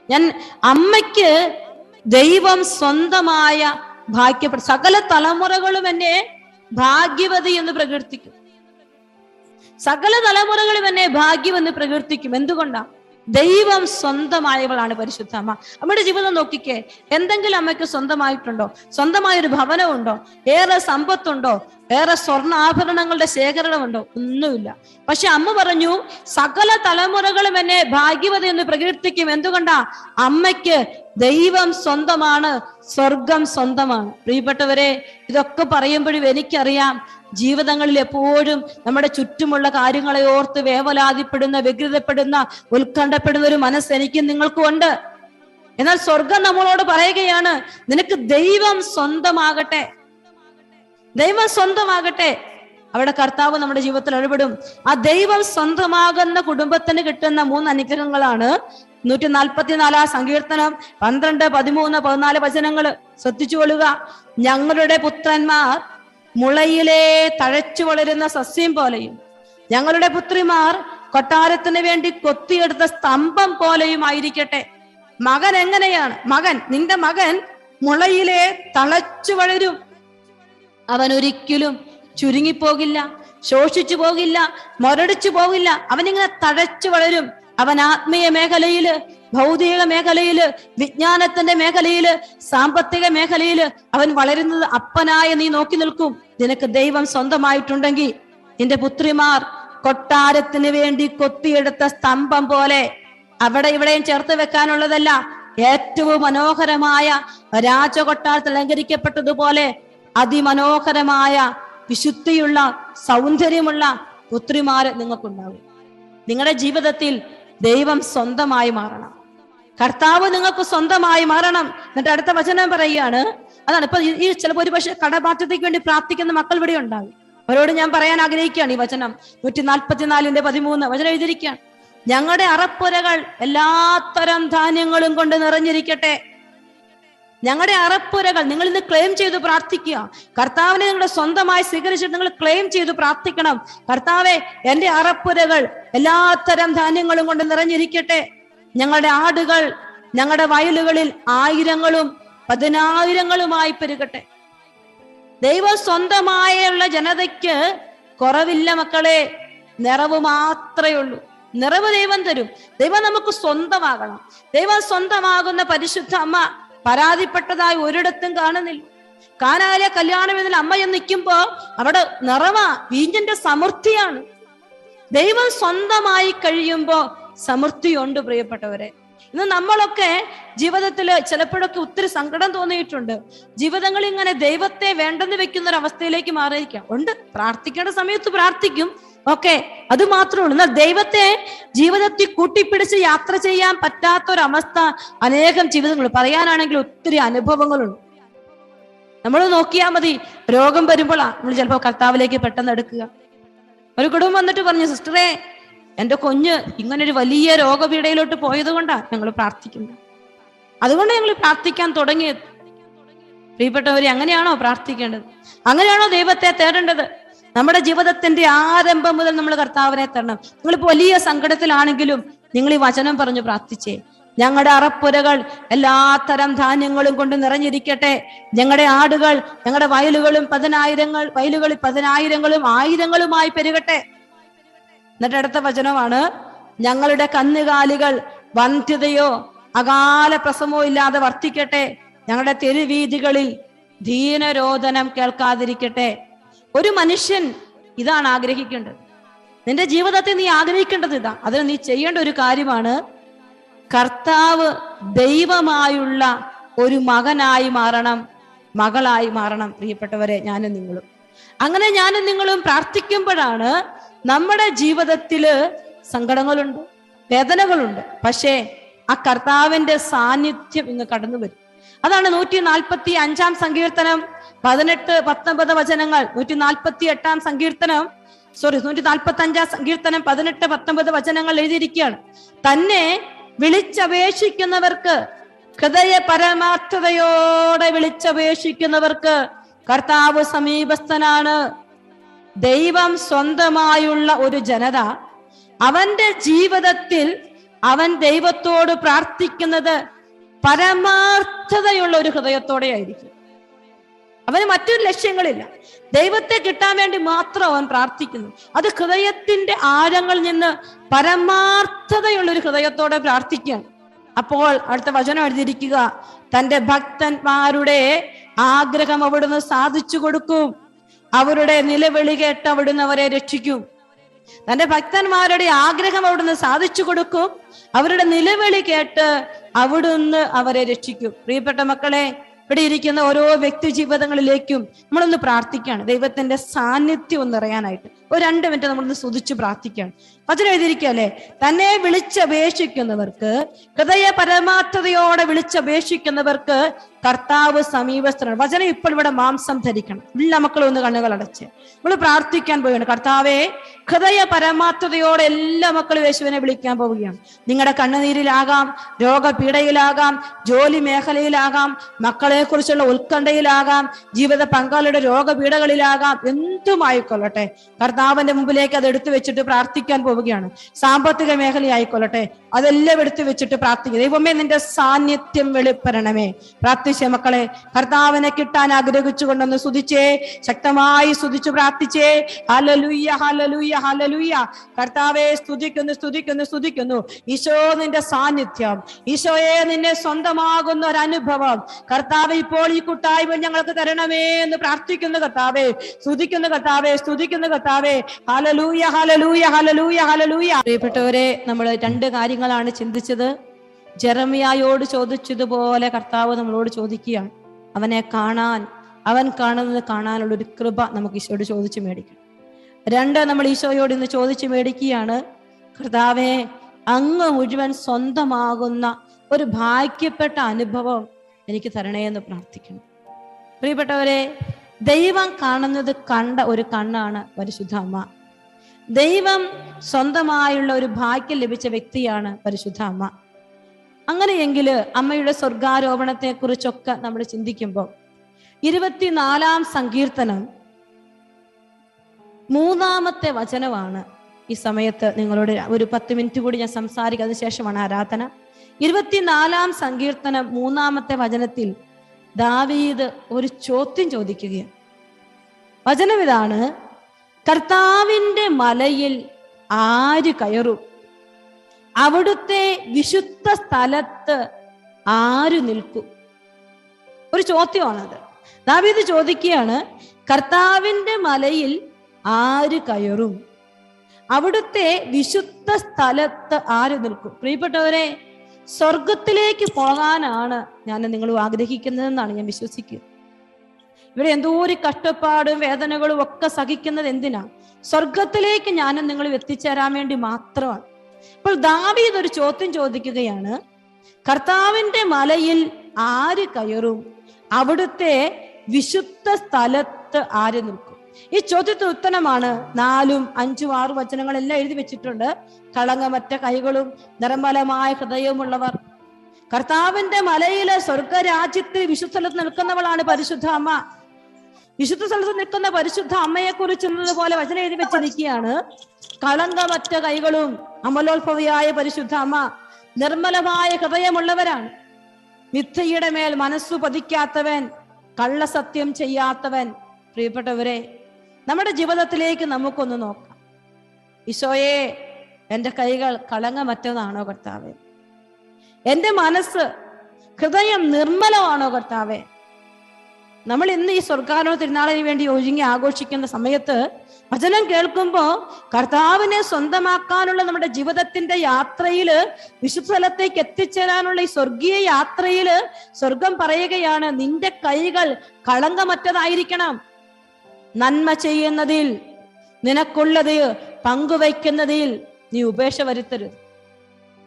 ഞാൻ അമ്മയ്ക്ക് ദൈവം സ്വന്തമായ ഭാഗ്യപ്പെട്ട സകല തലമുറകളും എന്നെ ഭാഗ്യവതി എന്ന് പ്രകീർത്തിക്കും. സകല തലമുറകളും എന്നെ ഭാഗ്യമെന്ന് പ്രകീർത്തിക്കും. എന്തുകൊണ്ടാ? ദൈവം സ്വന്തമായവളാണ് പരിശുദ്ധ അമ്മ അമ്മയുടെ ജീവിതം നോക്കിക്കേ എന്തെങ്കിലും അമ്മയ്ക്ക് സ്വന്തമായിട്ടുണ്ടോ? സ്വന്തമായൊരു ഭവനമുണ്ടോ? ഏറെ സമ്പത്തുണ്ടോ? ഏറെ സ്വർണ ആഭരണങ്ങളുടെ ശേഖരണമുണ്ടോ? ഒന്നുമില്ല. പക്ഷെ അമ്മ പറഞ്ഞു സകല തലമുറകളും എന്നെ ഭാഗ്യവതി എന്ന് പ്രകീർത്തിക്കും. എന്തുകൊണ്ടാ? അമ്മയ്ക്ക് ദൈവം സ്വന്തമാണ് സ്വർഗം സ്വന്തമാണ്. പ്രിയപ്പെട്ടവരെ ഇതൊക്കെ പറയുമ്പോഴും എനിക്കറിയാം ജീവിതങ്ങളിൽ എപ്പോഴും നമ്മുടെ ചുറ്റുമുള്ള കാര്യങ്ങളെ ഓർത്ത് വേവലാതിപ്പെടുന്ന വ്യഗ്രതപ്പെടുന്ന ഉത്കണ്ഠപ്പെടുന്ന ഒരു മനസ്സ് എനിക്കും നിങ്ങൾക്കും ഉണ്ട്. എന്നാൽ സ്വർഗം നമ്മളോട് പറയുകയാണ് നിനക്ക് ദൈവം സ്വന്തമാകട്ടെ. ദൈവം സ്വന്തമാകട്ടെ. അവിടെ കർത്താവ് നമ്മുടെ ജീവിതത്തിൽ ഇടപെടും. ആ ദൈവം സ്വന്തമാകുന്ന കുടുംബത്തിന് കിട്ടുന്ന മൂന്ന് അനുഗ്രഹങ്ങളാണ് നൂറ്റി നാൽപ്പത്തിനാലാം സങ്കീർത്തനം പന്ത്രണ്ട് പതിമൂന്ന് പതിനാല് വചനങ്ങൾ ശ്രദ്ധിച്ചു കൊള്ളുക. ഞങ്ങളുടെ പുത്രന്മാർ മുളയിലെ തഴച്ചു വളരുന്ന സസ്യം പോലെയും ഞങ്ങളുടെ പുത്രിമാർ കൊട്ടാരത്തിന് വേണ്ടി കൊത്തിയെടുത്ത സ്തംഭം പോലെയും ആയിരിക്കട്ടെ മകൻ എങ്ങനെയാണ്? മകൻ നിന്റെ മകൻ മുളയിലെ തളച്ചു വളരും. അവൻ ഒരിക്കലും ചുരുങ്ങിപ്പോകില്ല ശോഷിച്ചു പോകില്ല മുരടിച്ചു പോകില്ല. അവനിങ്ങനെ തഴച്ചു വളരും. അവൻ ആത്മീയ മേഖലയിൽ ഭൗതിക മേഖലയിൽ വിജ്ഞാനത്തിന്റെ മേഖലയിൽ സാമ്പത്തിക മേഖലയിൽ അവൻ വളരുന്നത് അപ്പനായ നീ നോക്കി നിൽക്കും. നിനക്ക് ദൈവം സ്വന്തമായിട്ടുണ്ടെങ്കിൽ നിന്റെ പുത്രിമാർ കൊട്ടാരത്തിന് വേണ്ടി കൊത്തിയെടുത്ത സ്തംഭം പോലെ അവിടെ ഇവിടെയും ചേർത്ത് വെക്കാനുള്ളതല്ല ഏറ്റവും മനോഹരമായ രാജകൊട്ടാരത്തിൽ അലങ്കരിക്കപ്പെട്ടതുപോലെ അതിമനോഹരമായ വിശുദ്ധിയുള്ള സൗന്ദര്യമുള്ള പുത്രിമാര് നിങ്ങൾക്കുണ്ടാവും. നിങ്ങളുടെ ജീവിതത്തിൽ ദൈവം സ്വന്തമായി മാറണം. കർത്താവ് നിങ്ങൾക്ക് സ്വന്തമായി മാറണം. എന്നിട്ട് അടുത്ത വചനം പറയുകയാണ് അതാണ് ഇപ്പൊ ഈ ചിലപ്പോൾ ഒരു പക്ഷെ കടമാറ്റത്തേക്ക് വേണ്ടി പ്രാർത്ഥിക്കുന്ന മക്കൾ ഇവിടെ ഉണ്ടാകും. അവരോട് ഞാൻ പറയാൻ ആഗ്രഹിക്കുകയാണ് ഈ വചനം. നൂറ്റി നാൽപ്പത്തിനാലിന്റെ പതിമൂന്ന് വചനം എഴുതിയിരിക്കുകയാണ്. ഞങ്ങളുടെ അറപ്പുരകൾ എല്ലാത്തരം ധാന്യങ്ങളും കൊണ്ട് നിറഞ്ഞിരിക്കട്ടെ. ഞങ്ങളുടെ അറപ്പുരകൾ നിങ്ങൾ ഇന്ന് ക്ലെയിം ചെയ്ത് പ്രാർത്ഥിക്കുക. കർത്താവിനെ നിങ്ങളുടെ സ്വന്തമായി സ്വീകരിച്ചിട്ട് നിങ്ങൾ ക്ലെയിം ചെയ്ത് പ്രാർത്ഥിക്കണം. കർത്താവെ എന്റെ അറപ്പുരകൾ എല്ലാത്തരം ധാന്യങ്ങളും കൊണ്ട് നിറഞ്ഞിരിക്കട്ടെ. ഞങ്ങളുടെ ആടുകൾ ഞങ്ങളുടെ വയലുകളിൽ ആയിരങ്ങളും പതിനായിരങ്ങളുമായി പെരുകട്ടെ. ദൈവ സ്വന്തമായുള്ള ജനതയ്ക്ക് കുറവില്ല മക്കളെ. നിറവ് മാത്രമേ ഉള്ളൂ. നിറവ് ദൈവം തരും. ദൈവം നമുക്ക് സ്വന്തമാകണം. ദൈവം സ്വന്തമാകുന്ന പരിശുദ്ധ അമ്മ പരാതിപ്പെട്ടതായി ഒരിടത്തും കാണുന്നില്ല. കാനാലെ കല്യാണം എന്നതിൽ അമ്മ എന്ന് നിൽക്കുമ്പോ അവിടെ നിറവാ വീഞ്ഞിന്റെ സമൃദ്ധിയാണ്. ദൈവം സ്വന്തമായി കഴിയുമ്പോ സമൃദ്ധിയുണ്ട് പ്രിയപ്പെട്ടവരെ. ഇന്ന് നമ്മളൊക്കെ ജീവിതത്തിൽ ചിലപ്പോഴൊക്കെ ഒത്തിരി സങ്കടം തോന്നിയിട്ടുണ്ട്. ജീവിതങ്ങൾ ഇങ്ങനെ ദൈവത്തെ വേണ്ടെന്ന് വെക്കുന്ന ഒരു അവസ്ഥയിലേക്ക് മാറിയിരിക്കാം. ഉണ്ട്. പ്രാർത്ഥിക്കേണ്ട സമയത്ത് പ്രാർത്ഥിക്കും. ഓക്കെ. അത് മാത്രമേ ഉള്ളൂ. എന്നാൽ ദൈവത്തെ ജീവിതത്തിൽ കൂട്ടിപ്പിടിച്ച് യാത്ര ചെയ്യാൻ പറ്റാത്ത ഒരു അവസ്ഥ അനേകം ജീവിതങ്ങൾ പറയാനാണെങ്കിൽ ഒത്തിരി അനുഭവങ്ങളുണ്ട്. നമ്മൾ നോക്കിയാൽ മതി. രോഗം വരുമ്പോഴാണ് നമ്മൾ ചിലപ്പോൾ കർത്താവിലേക്ക് പെട്ടെന്ന് എടുക്കുക. ഒരു കുടുംബം വന്നിട്ട് പറഞ്ഞു സിസ്റ്ററെ എന്റെ കുഞ്ഞ് ഇങ്ങനെ ഒരു വലിയ രോഗപീഠയിലോട്ട് പോയത് കൊണ്ടാണ് ഞങ്ങൾ പ്രാർത്ഥിക്കുന്നത്. അതുകൊണ്ട് ഞങ്ങൾ പ്രാർത്ഥിക്കാൻ തുടങ്ങിയത് പ്രിയപ്പെട്ടവരെ അങ്ങനെയാണോ പ്രാർത്ഥിക്കേണ്ടത്? അങ്ങനെയാണോ ദൈവത്തെ തേടേണ്ടത്? നമ്മുടെ ജീവിതത്തിന്റെ ആരംഭം മുതൽ നമ്മൾ കർത്താവിനെ തരണം. നിങ്ങളിപ്പോ വലിയ സങ്കടത്തിലാണെങ്കിലും നിങ്ങൾ ഈ വചനം പറഞ്ഞു പ്രാർത്ഥിച്ചേ. ഞങ്ങളുടെ അറപ്പുരകൾ എല്ലാത്തരം ധാന്യങ്ങളും കൊണ്ട് നിറഞ്ഞിരിക്കട്ടെ. ഞങ്ങളുടെ ആടുകൾ ഞങ്ങളുടെ വയലുകളും പതിനായിരങ്ങൾ വയലുകളിൽ പതിനായിരങ്ങളും ആയിരങ്ങളുമായി പെരുകട്ടെ. എന്നിട്ട് അടുത്ത വചനമാണ് ഞങ്ങളുടെ കന്നുകാലികൾ വന്ധ്യതയോ അകാല പ്രസമോ ഇല്ലാതെ വർത്തിക്കട്ടെ. ഞങ്ങളുടെ തെരുവീതികളിൽ ദീനരോധനം കേൾക്കാതിരിക്കട്ടെ. ഒരു മനുഷ്യൻ ഇതാണ് ആഗ്രഹിക്കേണ്ടത്. നിന്റെ ജീവിതത്തിൽ നീ ആഗ്രഹിക്കേണ്ടത് ഇതാ. അതിന് നീ ചെയ്യേണ്ട ഒരു കാര്യമാണ് കർത്താവ് ദൈവമായുള്ള ഒരു മകനായി മാറണം. മകളായി മാറണം. പ്രിയപ്പെട്ടവരെ ഞാനും നിങ്ങളും. അങ്ങനെ ഞാനും നിങ്ങളും പ്രാർത്ഥിക്കുമ്പോഴാണ് നമ്മുടെ ജീവിതത്തിൽ സങ്കടങ്ങളുണ്ട് വേദനകളുണ്ട്. പക്ഷേ ആ കർത്താവിന്റെ സാന്നിധ്യം ഇങ്ങ് കടന്നു വരും. അതാണ് നൂറ്റി നാൽപ്പത്തി അഞ്ചാം സങ്കീർത്തനം പതിനെട്ട് പത്തൊമ്പത് വചനങ്ങൾ. നൂറ്റി നാൽപ്പത്തി എട്ടാം സങ്കീർത്തനം സോറി നൂറ്റി നാൽപ്പത്തി അഞ്ചാം സങ്കീർത്തനം പതിനെട്ട് പത്തൊമ്പത് വചനങ്ങൾ എഴുതിയിരിക്കുകയാണ്. തന്നെ വിളിച്ചപേക്ഷിക്കുന്നവർക്ക് ഹൃദയ പരമാർത്ഥതയോടെ വിളിച്ചപേക്ഷിക്കുന്നവർക്ക് കർത്താവ് സമീപസ്ഥനാണ്. ദൈവം സ്വന്തമായുള്ള ഒരു ജനത അവന്റെ ജീവിതത്തിൽ അവൻ ദൈവത്തോട് പ്രാർത്ഥിക്കുന്നത് പരമാർത്ഥതയുള്ള ഒരു ഹൃദയത്തോടെ ആയിരിക്കും. അവന് മറ്റൊരു ലക്ഷ്യങ്ങളില്ല. ദൈവത്തെ കിട്ടാൻ വേണ്ടി മാത്രം അവൻ പ്രാർത്ഥിക്കുന്നു. അത് ഹൃദയത്തിന്റെ ആഴങ്ങളിൽ നിന്ന് പരമാർത്ഥതയുള്ള ഒരു ഹൃദയത്തോടെ പ്രാർത്ഥിക്കുകയാണ് അപ്പോൾ അടുത്ത വചനം എഴുതിയിരിക്കുക തന്റെ ഭക്തന്മാരുടെ ആഗ്രഹം അവിടുന്ന് സാധിച്ചു കൊടുക്കും. അവരുടെ നിലവിളി കേട്ട് അവിടുന്ന് അവരെ രക്ഷിക്കും. തന്റെ ഭക്തന്മാരുടെ ആഗ്രഹം അവിടുന്ന് സാധിച്ചു കൊടുക്കും. അവരുടെ നിലവിളി കേട്ട് അവിടുന്ന് അവരെ രക്ഷിക്കും. പ്രിയപ്പെട്ട മക്കളെ ഇവിടെ ഇരിക്കുന്ന ഓരോ വ്യക്തി ജീവിതങ്ങളിലേക്കും നമ്മളൊന്ന് പ്രാർത്ഥിക്കുകയാണ്. ദൈവത്തിന്റെ സാന്നിധ്യം ഒന്ന് അറിയാനായിട്ട്. ഒരു രണ്ട് മിനിറ്റ് നമ്മളൊന്ന് സ്തുതിച്ച് പ്രാർത്ഥിക്കുകയാണ്. വചനം എഴുതിയിരിക്കുകയല്ലേ തന്നെ വിളിച്ചപേക്ഷിക്കുന്നവർക്ക് ഹൃദയ പരമാർത്ഥതയോടെ വിളിച്ചപേക്ഷിക്കുന്നവർക്ക് കർത്താവ് സമീപസ്ഥനാണ്. വചനം ഇപ്പോൾ ഇവിടെ മാംസം ധരിക്കണം. ഉള്ള മക്കൾ ഒന്ന് കണ്ണുകൾ അടച്ച്. നമ്മൾ പ്രാർത്ഥിക്കാൻ പോവുകയാണ്. കർത്താവെ ഹൃദയ പരമാർത്ഥതയോടെ എല്ലാ മക്കളും യേശുവിനെ വിളിക്കാൻ പോവുകയാണ്. നിങ്ങളുടെ കണ്ണുനീരിലാകാം രോഗപീഠയിലാകാം ജോലി മേഖലയിലാകാം മക്കളെ കുറിച്ചുള്ള ഉത്കണ്ഠയിലാകാം ജീവിത പങ്കാളിയുടെ രോഗപീഠകളിലാകാം എന്തുമായിക്കൊള്ളട്ടെ. കർത്താവിന്റെ മുമ്പിലേക്ക് അത് എടുത്തു വെച്ചിട്ട് പ്രാർത്ഥിക്കാൻ പോവുകയാണ്. സാമ്പത്തിക മേഖലയായിക്കൊള്ളട്ടെ. അതെല്ലാം എടുത്തു വെച്ചിട്ട് പ്രാർത്ഥിക്കുക ദൈവമേ നിന്റെ സാന്നിധ്യം വെളിപ്പെടണമേ. പ്രാർത്ഥിച്ചേ മക്കളെ കർത്താവിനെ കിട്ടാൻ ആഗ്രഹിച്ചുകൊണ്ടൊന്ന് സ്തുതിച്ചേ. ശക്തമായി സ്തുതിച്ചു പ്രാർത്ഥിച്ചേ. ഹലലുയ്യ ഹലലുയ്യ ഹലലുയ്യ കർത്താവെ സ്തുതിക്കുന്നു സ്തുതിക്കുന്നു സ്തുതിക്കുന്നു. ഈശോ നിന്റെ സാന്നിധ്യം. ഈശോയെ നിന്നെ സ്വന്തമാകുന്ന ഒരു അനുഭവം കർത്താവ് ഇപ്പോൾ ഈ കൂട്ടായ്മ ഞങ്ങൾക്ക് തരണമേ എന്ന് പ്രാർത്ഥിക്കുന്നു കർത്താവേ. സ്തുതിക്കുന്നു കർത്താവേ സ്തുതിക്കുന്നു കർത്താവേ. ഹലലൂയ ഹലലൂയ ഹലലൂയ ഹലലൂയ പ്രിയപ്പെട്ടവരെ നമ്മൾ രണ്ട് കാര്യങ്ങളാണ് ചിന്തിച്ചത്? ജെറമിയായോട് ചോദിച്ചതുപോലെ കർത്താവ് നമ്മളോട് ചോദിക്കുകയാണ്. അവനെ കാണാൻ അവൻ കാണുന്നത് കാണാനുള്ള ഒരു കൃപ നമുക്ക് ഈശോയോട് ചോദിച്ചു മേടിക്കണം. രണ്ട് നമ്മൾ ഈശോയോട് ഇന്ന് ചോദിച്ചു മേടിക്കുകയാണ്. കർത്താവെ അങ്ങ് മുഴുവൻ സ്വന്തമാകുന്ന ഒരു ഭാഗ്യപ്പെട്ട അനുഭവം എനിക്ക് തരണേ എന്ന് പ്രാർത്ഥിക്കണം പ്രിയപ്പെട്ടവരെ ദൈവം കാണുന്നത് കണ്ട ഒരു കണ്ണാണ് പരിശുദ്ധ അമ്മ. ദൈവം സ്വന്തമായുള്ള ഒരു ഭാഗ്യം ലഭിച്ച വ്യക്തിയാണ് പരിശുദ്ധ അമ്മ. അങ്ങനെയെങ്കിൽ അമ്മയുടെ സ്വർഗാരോപണത്തെ കുറിച്ചൊക്കെ നമ്മൾ ചിന്തിക്കുമ്പോൾ ഇരുപത്തിനാലാം സങ്കീർത്തനം മൂന്നാമത്തെ വചനമാണ് ഈ സമയത്ത് നിങ്ങളോട് ഒരു പത്ത് മിനിറ്റ് കൂടി ഞാൻ സംസാരിക്കും. അതിനുശേഷമാണ് ആരാധന. ഇരുപത്തിനാലാം സങ്കീർത്തനം മൂന്നാമത്തെ വചനത്തിൽ ദാവീദ് ഒരു ചോദ്യം ചോദിക്കുകയാണ്. വചനം ഇതാണ് കർത്താവിന്റെ മലയിൽ ആര് കയറും? അവിടുത്തെ വിശുദ്ധ സ്ഥലത്ത് ആര് നിൽക്കും? ഒരു ചോദ്യമാണത്. ദാവീദ് ചോദിക്കുകയാണ് കർത്താവിന്റെ മലയിൽ ആര് കയറും? അവിടുത്തെ വിശുദ്ധ സ്ഥലത്ത് ആര് നിൽക്കും? പ്രിയപ്പെട്ടവരെ സ്വർഗത്തിലേക്ക് പോകാനാണ് ഞാൻ നിങ്ങൾ ആഗ്രഹിക്കുന്നതെന്നാണ് ഞാൻ വിശ്വസിക്കുന്നത്. ഇവിടെ എന്തോ ഒരു കഷ്ടപ്പാടും വേദനകളും ഒക്കെ സഹിക്കുന്നത് എന്തിനാ? സ്വർഗത്തിലേക്ക് ഞാനും നിങ്ങൾ എത്തിച്ചേരാൻ വേണ്ടി മാത്രമാണ്. അപ്പോൾ ദാവി ഇതൊരു ചോദ്യം ചോദിക്കുകയാണ്. കർത്താവിന്റെ മലയിൽ ആര് കയറും? അവിടുത്തെ വിശുദ്ധ സ്ഥലത്ത് ആര് നിൽക്കും? ഈ ചോദ്യത്തിന് ഉത്തരമാണ് നാലും അഞ്ചും ആറും വചനങ്ങളെല്ലാം എഴുതി വെച്ചിട്ടുണ്ട്. കളങ്കമറ്റ കൈകളും നിറമലമായ ഹൃദയവുമുള്ളവർ. കർത്താവിന്റെ മലയിലെ സ്വർഗരാജ്യത്തിൽ വിശുദ്ധ സ്ഥലത്ത് നിൽക്കുന്നവളാണ് പരിശുദ്ധ അമ്മ. വിശുദ്ധ സ്ഥലത്ത് നിൽക്കുന്ന പരിശുദ്ധ അമ്മയെ കുറിച്ചുള്ളത് പോലെ വചനം എഴുതി വെച്ചിരിക്കുകയാണ് കളങ്കമറ്റ കൈകളും അമലോത്ഭവിയായ പരിശുദ്ധ അമ്മ നിർമ്മലമായ ഹൃദയമുള്ളവരാണ്. മിഥ്യയുടെ മേൽ മനസ്സു പതിക്കാത്തവൻ കള്ളസത്യം ചെയ്യാത്തവൻ. പ്രിയപ്പെട്ടവരെ നമ്മുടെ ജീവിതത്തിലേക്ക് നമുക്കൊന്ന് നോക്കാം. ഈശോയെ എന്റെ കൈകൾ കളങ്കമറ്റതാണോ കർത്താവേ? എന്റെ മനസ്സ് ഹൃദയം നിർമ്മലമാണോ കർത്താവെ? നമ്മൾ ഇന്ന് ഈ സ്വർഗാരോഹ തിരുനാളിന് വേണ്ടി ഒഴുങ്ങി ആഘോഷിക്കുന്ന സമയത്ത് വചനം കേൾക്കുമ്പോൾ കർത്താവിനെ സ്വന്തമാക്കാനുള്ള നമ്മുടെ ജീവിതത്തിന്റെ യാത്രയിൽ വിശുദ്ധലത്തേക്ക് എത്തിച്ചേരാനുള്ള ഈ സ്വർഗീയ യാത്രയിൽ സ്വർഗം പറയുകയാണ് നിന്റെ കൈകൾ കളങ്കമറ്റതായിരിക്കണം. നന്മ ചെയ്യുന്നതിൽ നിനക്കുള്ളത് പങ്കുവയ്ക്കുന്നതിൽ നീ ഉപേക്ഷ വരുത്തരുത്.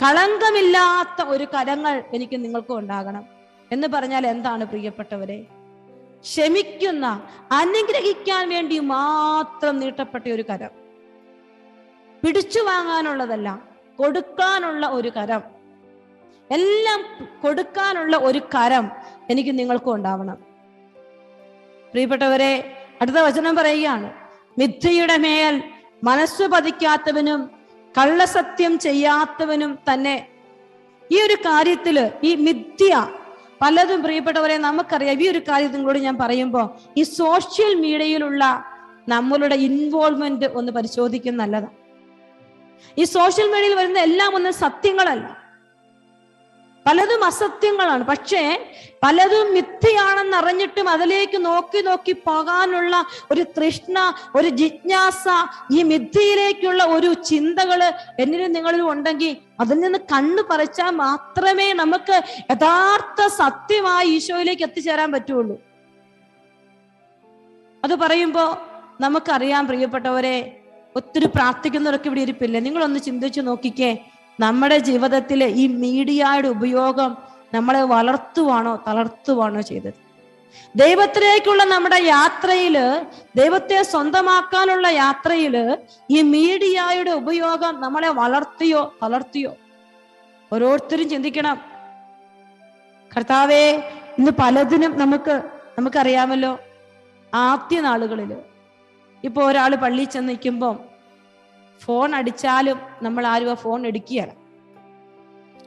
കളങ്കമില്ലാത്ത ഒരു കരങ്ങൾ എനിക്ക് നിങ്ങൾക്കും ഉണ്ടാകണം. എന്ന് പറഞ്ഞാൽ എന്താണ് പ്രിയപ്പെട്ടവരെ? ക്ഷമിക്കുന്ന അനുഗ്രഹിക്കാൻ വേണ്ടി മാത്രം നീട്ടപ്പെട്ട ഒരു കരം. പിടിച്ചു വാങ്ങാനുള്ളതല്ല കൊടുക്കാനുള്ള ഒരു കരം. എല്ലാം കൊടുക്കാനുള്ള ഒരു കരം എനിക്ക് നിങ്ങൾക്കും ഉണ്ടാവണം. പ്രിയപ്പെട്ടവരെ അടുത്ത വചനം പറയുകയാണ് മിഥ്യയുടെ മേൽ മനസ്സ് പതിക്കാത്തവനും കള്ളസത്യം ചെയ്യാത്തവനും തന്നെ. ഈ ഒരു കാര്യത്തിൽ ഈ മിഥ്യ പലതും പ്രിയപ്പെട്ടവരെ നമുക്കറിയാം. ഈ ഒരു കാര്യം നിങ്ങളോട് ഞാൻ പറയുമ്പോൾ ഈ സോഷ്യൽ മീഡിയയിലുള്ള നമ്മളുടെ ഇൻവോൾവ്മെന്റ് ഒന്ന് പരിശോധിക്കുന്ന നല്ലതാണ് ഈ സോഷ്യൽ മീഡിയയിൽ വരുന്ന എല്ലാം ഒന്ന് സത്യങ്ങളല്ല. പലതും അസത്യങ്ങളാണ്. പക്ഷേ പലതും മിഥ്യയാണെന്ന് അറിഞ്ഞിട്ടും അതിലേക്ക് നോക്കി നോക്കി പോകാനുള്ള ഒരു തൃഷ്ണ ഒരു ജിജ്ഞാസ ഈ മിഥ്യയിലേക്കുള്ള ഒരു ചിന്തകൾ എന്നിലും നിങ്ങളിലും ഉണ്ടെങ്കിൽ അതിൽ നിന്ന് കണ്ണു പറിച്ചാൽ മാത്രമേ നമുക്ക് യഥാർത്ഥ സത്യമായി ഈശോയിലേക്ക് എത്തിച്ചേരാൻ പറ്റുള്ളൂ. അത് പറയുമ്പോ നമുക്കറിയാം പ്രിയപ്പെട്ടവരെ ഒത്തിരി പ്രാർത്ഥിക്കുന്നവരൊക്കെ ഇവിടെ ഇരിപ്പില്ലേ? നിങ്ങളൊന്ന് ചിന്തിച്ചു നോക്കിക്കേ. നമ്മുടെ ജീവിതത്തിലെ ഈ മീഡിയയുടെ ഉപയോഗം നമ്മളെ വളർത്തുവാണോ തളർത്തുവാണോ ചെയ്തത്? ദൈവത്തിലേക്കുള്ള നമ്മുടെ യാത്രയിൽ ദൈവത്തെ സ്വന്തമാക്കാനുള്ള യാത്രയിൽ ഈ മീഡിയയുടെ ഉപയോഗം നമ്മളെ വളർത്തിയോ തളർത്തിയോ? ഓരോരുത്തരും ചിന്തിക്കണം. കർത്താവേ ഇന്ന് പലതിനും നമുക്ക് നമുക്കറിയാമല്ലോ ആദ്യ നാളുകളിൽ. ഇപ്പൊ ഒരാൾ പള്ളിയിൽ ചെന്ന് നിൽക്കുമ്പം ഫോൺ അടിച്ചാലും നമ്മൾ ആരും ആ ഫോൺ എടുക്കുകയാണ്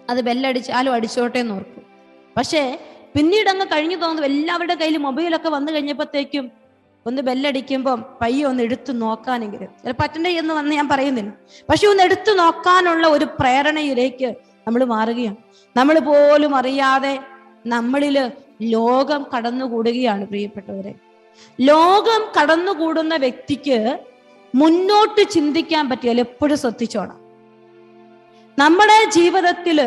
അത് ബെല്ലടിച്ചാലും അടിച്ചോട്ടെ എന്ന് ഓർക്കും. പക്ഷേ പിന്നീട് അങ്ങ് കഴിഞ്ഞു തോന്നുന്നു എല്ലാവരുടെ കയ്യിൽ മൊബൈലൊക്കെ വന്നു കഴിഞ്ഞപ്പോഴത്തേക്കും ഒന്ന് ബെല്ലടിക്കുമ്പം പയ്യെ ഒന്ന് എടുത്തു നോക്കാനെങ്കിലും. ചിലപ്പോൾ അറ്റൻഡ് ചെയ്യുന്ന വന്ന് ഞാൻ പറയുന്നില്ല. പക്ഷെ ഒന്ന് എടുത്തു നോക്കാനുള്ള ഒരു പ്രേരണയിലേക്ക് നമ്മൾ മാറുകയാണ്. നമ്മൾ പോലും അറിയാതെ നമ്മളിൽ ലോകം കടന്നുകൂടുകയാണ് പ്രിയപ്പെട്ടവരെ. ലോകം കടന്നുകൂടുന്ന വ്യക്തിക്ക് മുന്നോട്ട് ചിന്തിക്കാൻ പറ്റിയാൽ എപ്പോഴും ശ്രദ്ധിച്ചോണം. നമ്മുടെ ജീവിതത്തിൽ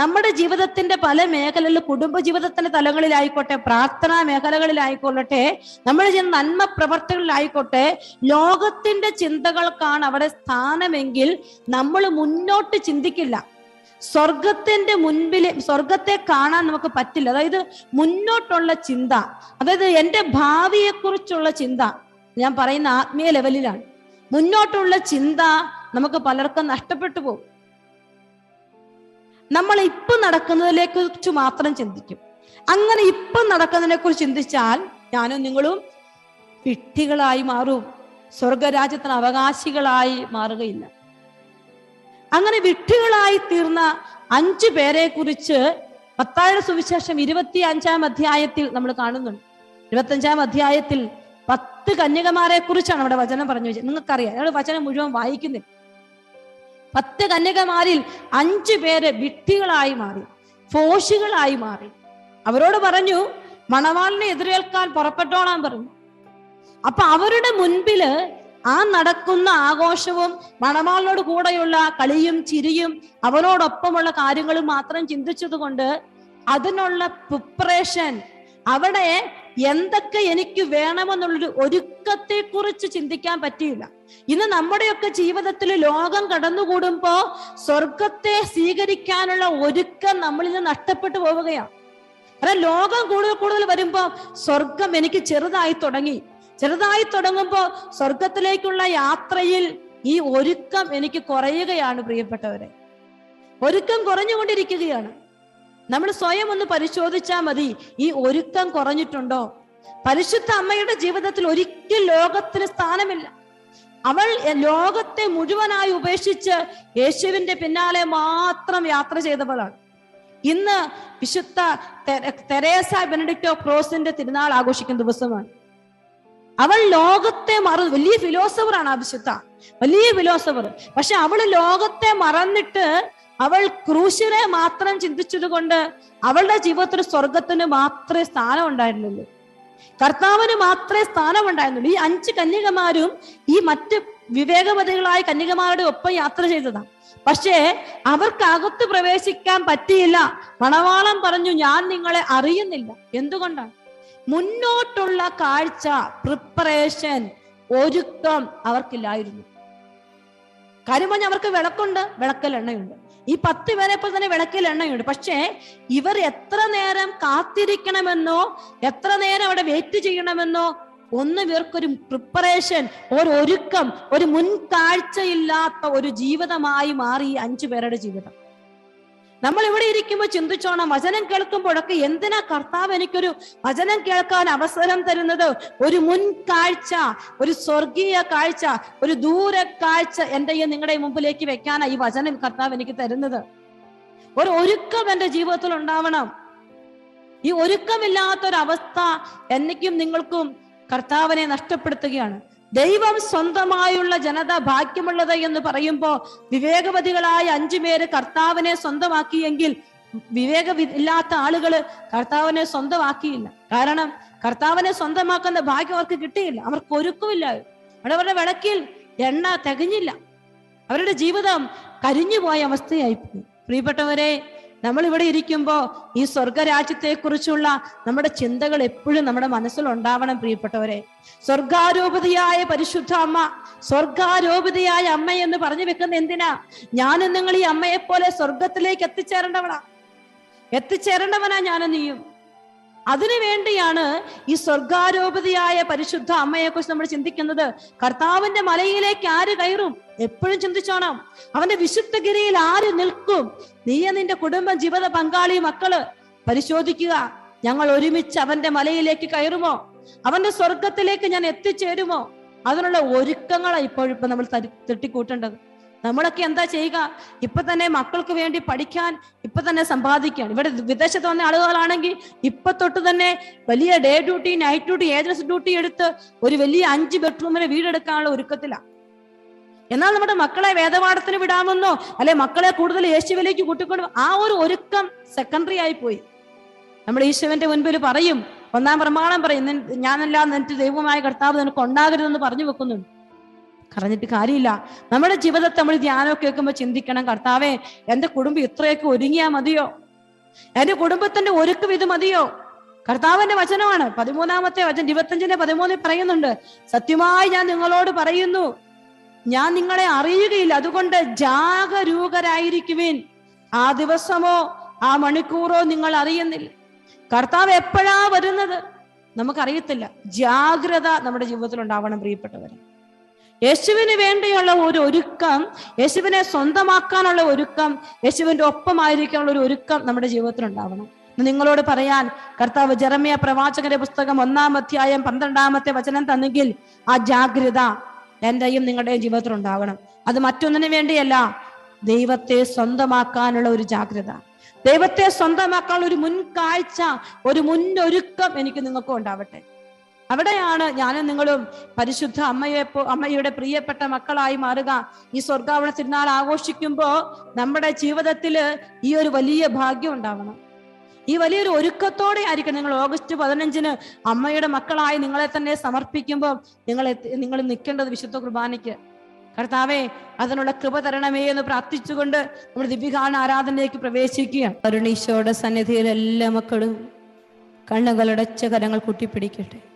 നമ്മുടെ ജീവിതത്തിന്റെ പല മേഖലകളിൽ കുടുംബ ജീവിതത്തിന്റെ തലങ്ങളിലായിക്കോട്ടെ പ്രാർത്ഥനാ മേഖലകളിലായിക്കൊള്ളട്ടെ നമ്മൾ ചെയ്യുന്ന നന്മ പ്രവർത്തനങ്ങളിലായിക്കോട്ടെ ലോകത്തിന്റെ ചിന്തകൾക്കാണ് അവിടെ സ്ഥാനമെങ്കിൽ നമ്മൾ മുന്നോട്ട് ചിന്തിക്കില്ല. സ്വർഗത്തിന്റെ മുൻപിൽ സ്വർഗത്തെ കാണാൻ നമുക്ക് പറ്റില്ല. അതായത് മുന്നോട്ടുള്ള ചിന്ത അതായത് എന്റെ ഭാവിയെക്കുറിച്ചുള്ള ചിന്ത ഞാൻ പറയുന്ന ആത്മീയ ലെവലിലാണ്. മുന്നോട്ടുള്ള ചിന്ത നമുക്ക് പലർക്കും നഷ്ടപ്പെട്ടു പോകും. നമ്മൾ ഇപ്പൊ നടക്കുന്നതിനെ കുറിച്ച് മാത്രം ചിന്തിക്കും. അങ്ങനെ ഇപ്പൊ നടക്കുന്നതിനെ കുറിച്ച് ചിന്തിച്ചാൽ ഞാനും നിങ്ങളും വിട്ടികളായി മാറും. സ്വർഗരാജ്യത്തിന് അവകാശികളായി മാറുകയില്ല. അങ്ങനെ വിട്ടികളായി തീർന്ന അഞ്ചു പേരെ കുറിച്ച് പത്താഴ സുവിശേഷം ഇരുപത്തി അഞ്ചാം അധ്യായത്തിൽ നമ്മൾ കാണുന്നുണ്ട്. ഇരുപത്തഞ്ചാം അധ്യായത്തിൽ പത്ത് കന്യകമാരെ കുറിച്ചാണ് അവിടെ വചനം പറഞ്ഞു വെച്ചത്. നിങ്ങൾക്കറിയാം അയാൾ വചനം മുഴുവൻ വായിക്കുന്നില്ല. പത്ത് കന്യകമാരിൽ അഞ്ചു പേര് വിട്ടികളായി മാറി ഫോഷികളായി മാറി. അവരോട് പറഞ്ഞു മണവാളിനെ എതിരേൽക്കാൻ പുറപ്പെട്ടോളാൻ പറഞ്ഞു. അപ്പൊ അവരുടെ മുൻപിൽ ആ നടക്കുന്ന ആഘോഷവും മണവാളിനോട് കൂടെയുള്ള കളിയും ചിരിയും അവനോടൊപ്പമുള്ള കാര്യങ്ങളും മാത്രം ചിന്തിച്ചതുകൊണ്ട് അതിനുള്ള പ്രിപ്പറേഷൻ അവിടെ എന്തൊക്കെ എനിക്ക് വേണമെന്നുള്ളൊരു ഒരുക്കത്തെ കുറിച്ച് ചിന്തിക്കാൻ പറ്റിയില്ല. ഇന്ന് നമ്മുടെയൊക്കെ ജീവിതത്തിൽ ലോകം കടന്നുകൂടുമ്പോ സ്വർഗത്തെ സ്വീകരിക്കാനുള്ള ഒരുക്കം നമ്മളിൽ നിന്ന് നഷ്ടപ്പെട്ടു പോവുകയാണ്. കാരണം ലോകം കൂടുതൽ കൂടുതൽ വരുമ്പോ സ്വർഗം എനിക്ക് ചെറുതായി തുടങ്ങി. ചെറുതായി തുടങ്ങുമ്പോ സ്വർഗത്തിലേക്കുള്ള യാത്രയിൽ ഈ ഒരുക്കം എനിക്ക് കുറയുകയാണ് പ്രിയപ്പെട്ടവരെ. ഒരുക്കം കുറഞ്ഞുകൊണ്ടിരിക്കുകയാണ്. നമ്മൾ സ്വയം ഒന്ന് പരിശോധിച്ചാൽ മതി ഈ ഒരുക്കം കുറഞ്ഞിട്ടുണ്ടോ? പരിശുദ്ധ അമ്മയുടെ ജീവിതത്തിൽ ഒരിക്കൽ ലോകത്തിന് സ്ഥാനമില്ല. അവൾ ലോകത്തെ മുഴുവനായി ഉപേക്ഷിച്ച് യേശുവിന്റെ പിന്നാലെ മാത്രം യാത്ര ചെയ്തവളാണ്. ഇന്ന് വിശുദ്ധ തെരേസ ബെനഡിക്റ്റോ ക്രോസിന്റെ തിരുനാൾ ആഘോഷിക്കുന്ന ദിവസമാണ്. അവൾ ലോകത്തെ മറ വലിയ ഫിലോസഫറാണ് ആ വിശുദ്ധ. വലിയ ഫിലോസഫർ. പക്ഷെ അവൾ ലോകത്തെ മറന്നിട്ട് അവൾ ക്രൂശിനെ മാത്രം ചിന്തിച്ചത് കൊണ്ട് അവളുടെ ജീവിതത്തിൽ സ്വർഗത്തിന് മാത്രമേ സ്ഥാനം ഉണ്ടായിരുന്നുള്ളൂ കർത്താവിന് മാത്രമേ സ്ഥാനം ഉണ്ടായിരുന്നുള്ളൂ ഈ അഞ്ച് കന്യകമാരും ഈ മറ്റ് വിവേകവതികളായ കന്യകമാരുടെ ഒപ്പം യാത്ര ചെയ്തതാണ് പക്ഷേ അവർക്ക് അകത്ത് പ്രവേശിക്കാൻ പറ്റിയില്ല. പണവാളം പറഞ്ഞു ഞാൻ നിങ്ങളെ അറിയുന്നില്ല. എന്തുകൊണ്ടാണ്? മുന്നോട്ടുള്ള കാഴ്ച പ്രിപ്പറേഷൻ ഒരുക്കം അവർക്കില്ലായിരുന്നു. കാര്യം അവർക്ക് വിളക്കുണ്ട് വിളക്കൽ എണ്ണയുണ്ട്. ഈ പത്ത് പേരെ പോലെ തന്നെ വിളക്കിൽ എണ്ണയുണ്ട്. പക്ഷേ ഇവർ എത്ര നേരം കാത്തിരിക്കണമെന്നോ എത്ര നേരം അവിടെ വെയിറ്റ് ചെയ്യണമെന്നോ ഒന്ന് ഇവർക്കൊരു പ്രിപ്പറേഷൻ ഒരു ഒരുക്കം ഒരു മുൻകാഴ്ചയില്ലാത്ത ഒരു ജീവിതമായി മാറി ഈ അഞ്ചു പേരുടെ ജീവിതം. നമ്മൾ ഇവിടെ ഇരിക്കുമ്പോൾ ചിന്തിച്ചോണം വചനം കേൾക്കുമ്പോഴൊക്കെ എന്തിനാ കർത്താവ് എനിക്കൊരു വചനം കേൾക്കാൻ അവസരം തരുന്നത്? ഒരു മുൻ കാഴ്ച ഒരു സ്വർഗീയ കാഴ്ച ഒരു ദൂര കാഴ്ച എന്റെയും നിങ്ങളുടെ മുമ്പിലേക്ക് വെക്കാനാ ഈ വചനം കർത്താവ് എനിക്ക് തരുന്നത്. ഒരു ഒരുക്കം എന്റെ ജീവിതത്തിൽ ഉണ്ടാവണം. ഈ ഒരുക്കമില്ലാത്തൊരവസ്ഥ എന്നേക്കും നിങ്ങൾക്കും കർത്താവിനെ നഷ്ടപ്പെടുത്തുകയാണ്. ദൈവം സ്വന്തമായുള്ള ജനത ഭാഗ്യമുള്ളത് എന്ന് പറയുമ്പോൾ വിവേകവതികളായ അഞ്ചു പേര് കർത്താവിനെ സ്വന്തമാക്കിയെങ്കിൽ വിവേക ഇല്ലാത്ത ആളുകൾ കർത്താവിനെ സ്വന്തമാക്കിയില്ല. കാരണം കർത്താവിനെ സ്വന്തമാക്കുന്ന ഭാഗ്യം അവർക്ക് കിട്ടിയില്ല. അവർക്ക് ഒരുക്കുമില്ല. അവിടെ അവരുടെ വിളക്കിൽ എണ്ണ തികഞ്ഞില്ല. അവരുടെ ജീവിതം കരിഞ്ഞുപോയ അവസ്ഥയായി പോയി പ്രിയപ്പെട്ടവരെ നമ്മൾ ഇവിടെ ഇരിക്കുമ്പോൾ ഈ സ്വർഗരാജ്യത്തെ കുറിച്ചുള്ള നമ്മുടെ ചിന്തകൾ എപ്പോഴും നമ്മുടെ മനസ്സിൽ ഉണ്ടാവണം പ്രിയപ്പെട്ടവരെ. സ്വർഗാരോപതിയായ പരിശുദ്ധ അമ്മ സ്വർഗാരോപതിയായ അമ്മ എന്ന് പറഞ്ഞു വെക്കുന്ന എന്തിനാ? ഞാനും നിങ്ങൾ ഈ അമ്മയെപ്പോലെ സ്വർഗത്തിലേക്ക് എത്തിച്ചേരേണ്ടവളാ. എത്തിച്ചേരേണ്ടവനാ ഞാനും നീയും അതിനു വേണ്ടിയാണ് ഈ സ്വർഗാരോപതിയായ പരിശുദ്ധ അമ്മയെക്കുറിച്ച് നമ്മൾ ചിന്തിക്കുന്നത്. കർത്താവിന്റെ മലയിലേക്ക് ആര് കയറും? എപ്പോഴും ചിന്തിച്ചോണം. അവന്റെ വിശുദ്ധഗിരിയിൽ ആര് നിൽക്കും? നീയ നിന്റെ കുടുംബം ജീവിത പങ്കാളി മക്കൾ. പരിശോധിക്കുക. ഞങ്ങൾ ഒരുമിച്ച് അവന്റെ മലയിലേക്ക് കയറുമോ? അവന്റെ സ്വർഗത്തിലേക്ക് ഞാൻ എത്തിച്ചേരുമോ? അതിനുള്ള ഒരുക്കങ്ങളാണ് ഇപ്പോഴിപ്പോ നമ്മൾ തട്ടിക്കൂട്ടേണ്ടത്. നമ്മളൊക്കെ എന്താ ചെയ്യുക? ഇപ്പൊ തന്നെ മക്കൾക്ക് വേണ്ടി പഠിക്കാൻ ഇപ്പൊ തന്നെ സമ്പാദിക്കാൻ. ഇവിടെ വിദേശത്ത് വന്ന ആളുകളാണെങ്കിൽ ഇപ്പൊ തൊട്ട് തന്നെ വലിയ day duty night duty agency duty എടുത്ത് ഒരു വലിയ അഞ്ച് ബെഡ്റൂമിന് വീടെടുക്കാനുള്ള ഒരുക്കത്തിലാണ് എന്നാൽ നമ്മുടെ മക്കളെ വേദപാഠത്തിന് വിടാമെന്നോ അല്ലെ മക്കളെ കൂടുതൽ യേശുവിലേക്ക് കൂട്ടിക്കൊണ്ട് ആ ഒരു ഒരുക്കം സെക്കൻഡറി ആയി പോയി. നമ്മൾ ഈശോവിന്റെ മുൻപിൽ പറയും ഒന്നാം പ്രമാണം പറയും ഞാനല്ല നിന്റെ ദൈവമായ കർത്താവ് നിനക്ക് ഉണ്ടാകരുതെന്ന് പറഞ്ഞു വെക്കുന്നുണ്ട്. പറഞ്ഞിട്ട് കാര്യമില്ല. നമ്മുടെ ജീവിതത്തെ നമ്മൾ ധ്യാനമൊക്കെ കേൾക്കുമ്പോൾ ചിന്തിക്കണം കർത്താവേ എന്റെ കുടുംബം ഇത്രയൊക്കെ ഒരുങ്ങിയാ മതിയോ? എന്റെ കുടുംബത്തിന്റെ ഒരുക്കും ഇത് മതിയോ? കർത്താവിന്റെ വചനമാണ്. പതിമൂന്നാമത്തെ വചനം ഇരുപത്തഞ്ചിന്റെ പതിമൂന്നിൽ പറയുന്നുണ്ട് സത്യമായി ഞാൻ നിങ്ങളോട് പറയുന്നു ഞാൻ നിങ്ങളെ അറിയുകയില്ല. അതുകൊണ്ട് ജാഗരൂകരായിരിക്കുവിൻ. ആ ദിവസമോ ആ മണിക്കൂറോ നിങ്ങൾ അറിയുന്നില്ല. കർത്താവ് എപ്പോഴാ വരുന്നത്? നമുക്കറിയത്തില്ല. ജാഗ്രത നമ്മുടെ ജീവിതത്തിൽ ഉണ്ടാവണം പ്രിയപ്പെട്ടവരെ. യേശുവിന് വേണ്ടിയുള്ള ഒരു ഒരുക്കം യേശുവിനെ സ്വന്തമാക്കാനുള്ള ഒരുക്കം യേശുവിന്റെ ഒപ്പമായിരിക്കാനുള്ള ഒരു ഒരുക്കം നമ്മുടെ ജീവിതത്തിൽ ഉണ്ടാവണം. നിങ്ങളോട് പറയാൻ കർത്താവ് ജെറമിയ പ്രവാചകന്റെ പുസ്തകം ഒന്നാം അധ്യായം പന്ത്രണ്ടാമത്തെ വചനം തന്നെങ്കിൽ ആ ജാഗ്രത എന്റെയും നിങ്ങളുടെയും ജീവിതത്തിൽ ഉണ്ടാവണം. അത് മറ്റൊന്നിനു വേണ്ടിയല്ല ദൈവത്തെ സ്വന്തമാക്കാനുള്ള ഒരു ജാഗ്രത. ദൈവത്തെ സ്വന്തമാക്കാനുള്ള ഒരു മുൻകാഴ്ച ഒരു മുന്നൊരുക്കം എനിക്ക് നിങ്ങൾക്കും ഉണ്ടാവട്ടെ. അവിടെയാണ് ഞാനും നിങ്ങളും പരിശുദ്ധ അമ്മയെ അമ്മയുടെ പ്രിയപ്പെട്ട മക്കളായി മാറുക. ഈ സ്വർഗാവണ തിരുനാൾ ആഘോഷിക്കുമ്പോൾ നമ്മുടെ ജീവിതത്തിൽ ഈ ഒരു വലിയ ഭാഗ്യം ഉണ്ടാവണം. ഈ വലിയൊരു ഒരുക്കത്തോടെ ആയിരിക്കും നിങ്ങൾ ഓഗസ്റ്റ് പതിനഞ്ചിന് അമ്മയുടെ മക്കളായി നിങ്ങളെ തന്നെ സമർപ്പിക്കുമ്പോൾ നിങ്ങൾ നിങ്ങൾ നിൽക്കേണ്ടത് വിശുദ്ധ കുർബാനയ്ക്ക്. കർത്താവെ അതിനുള്ള കൃപ തരണമേ എന്ന് പ്രാർത്ഥിച്ചുകൊണ്ട് നമ്മൾ ദിവ്യകാണ ആരാധനയിലേക്ക് പ്രവേശിക്കുക കരുണീശോയുടെ സന്നിധിയിൽ എല്ലാ മക്കളും കണ്ണുകളടച്ച കരങ്ങൾ കൂട്ടിപ്പിടിക്കട്ടെ.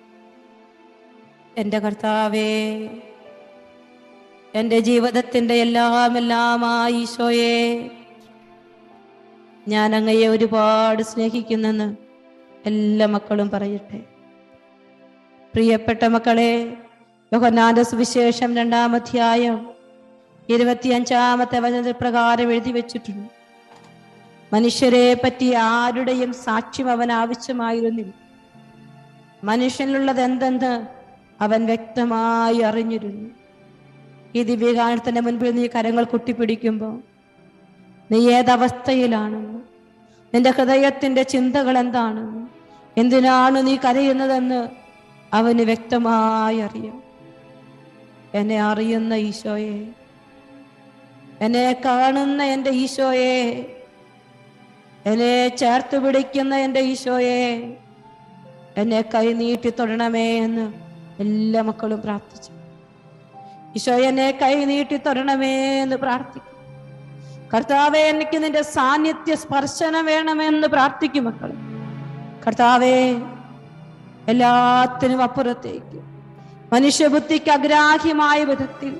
എന്റെ കർത്താവേ എന്റെ ജീവിതത്തിന്റെ എല്ലാം എല്ലാമായി ഞാൻ അങ്ങയെ ഒരുപാട് സ്നേഹിക്കുന്നെന്ന് എല്ലാ മക്കളും പറയട്ടെ. പ്രിയപ്പെട്ട മക്കളെ യോഹന്നാന്റെ സുവിശേഷം രണ്ടാം അധ്യായം ഇരുപത്തിയഞ്ചാമത്തെ വചനത്തിൽ പ്രകാരം എഴുതി വെച്ചിട്ടുണ്ട്. മനുഷ്യരെ പറ്റി ആരുടെയും സാക്ഷ്യം അവൻ ആവശ്യമായിരുന്നില്ല. മനുഷ്യനിലുള്ളത് എന്തെന്ന് അവൻ വ്യക്തമായി അറിഞ്ഞിരുന്നു. ഈ ദിവ്യകാലത്തിന്റെ മുൻപിൽ നീ കരങ്ങൾ കുട്ടിപ്പിടിക്കുമ്പോൾ നീ ഏതവസ്ഥയിലാണെന്ന് നിന്റെ ഹൃദയത്തിന്റെ ചിന്തകൾ എന്താണെന്ന് എന്തിനാണ് നീ കരയുന്നതെന്ന് അവന് വ്യക്തമായി അറിയാം. എന്നെ അറിയുന്ന ഈശോയെ എന്നെ കാണുന്ന എന്റെ ഈശോയെ എന്നെ ചേർത്ത് പിടിക്കുന്ന എന്റെ ഈശോയെ എന്നെ കൈ നീട്ടി തൊടണമേ എന്ന് എല്ലാ മക്കളും പ്രാർത്ഥിച്ചു. ഈശോ എന്നെ കൈ നീട്ടി തരണമേ എന്ന് പ്രാർത്ഥിക്കും. കർത്താവെ എനിക്ക് നിന്റെ സാന്നിധ്യ സ്പർശനം വേണമെന്ന് പ്രാർത്ഥിക്കും മക്കൾ കർത്താവെ എല്ലാത്തിനും അപ്പുറത്തേക്ക്. മനുഷ്യബുദ്ധിക്ക് അഗ്രാഹ്യമായ വിധത്തിൽ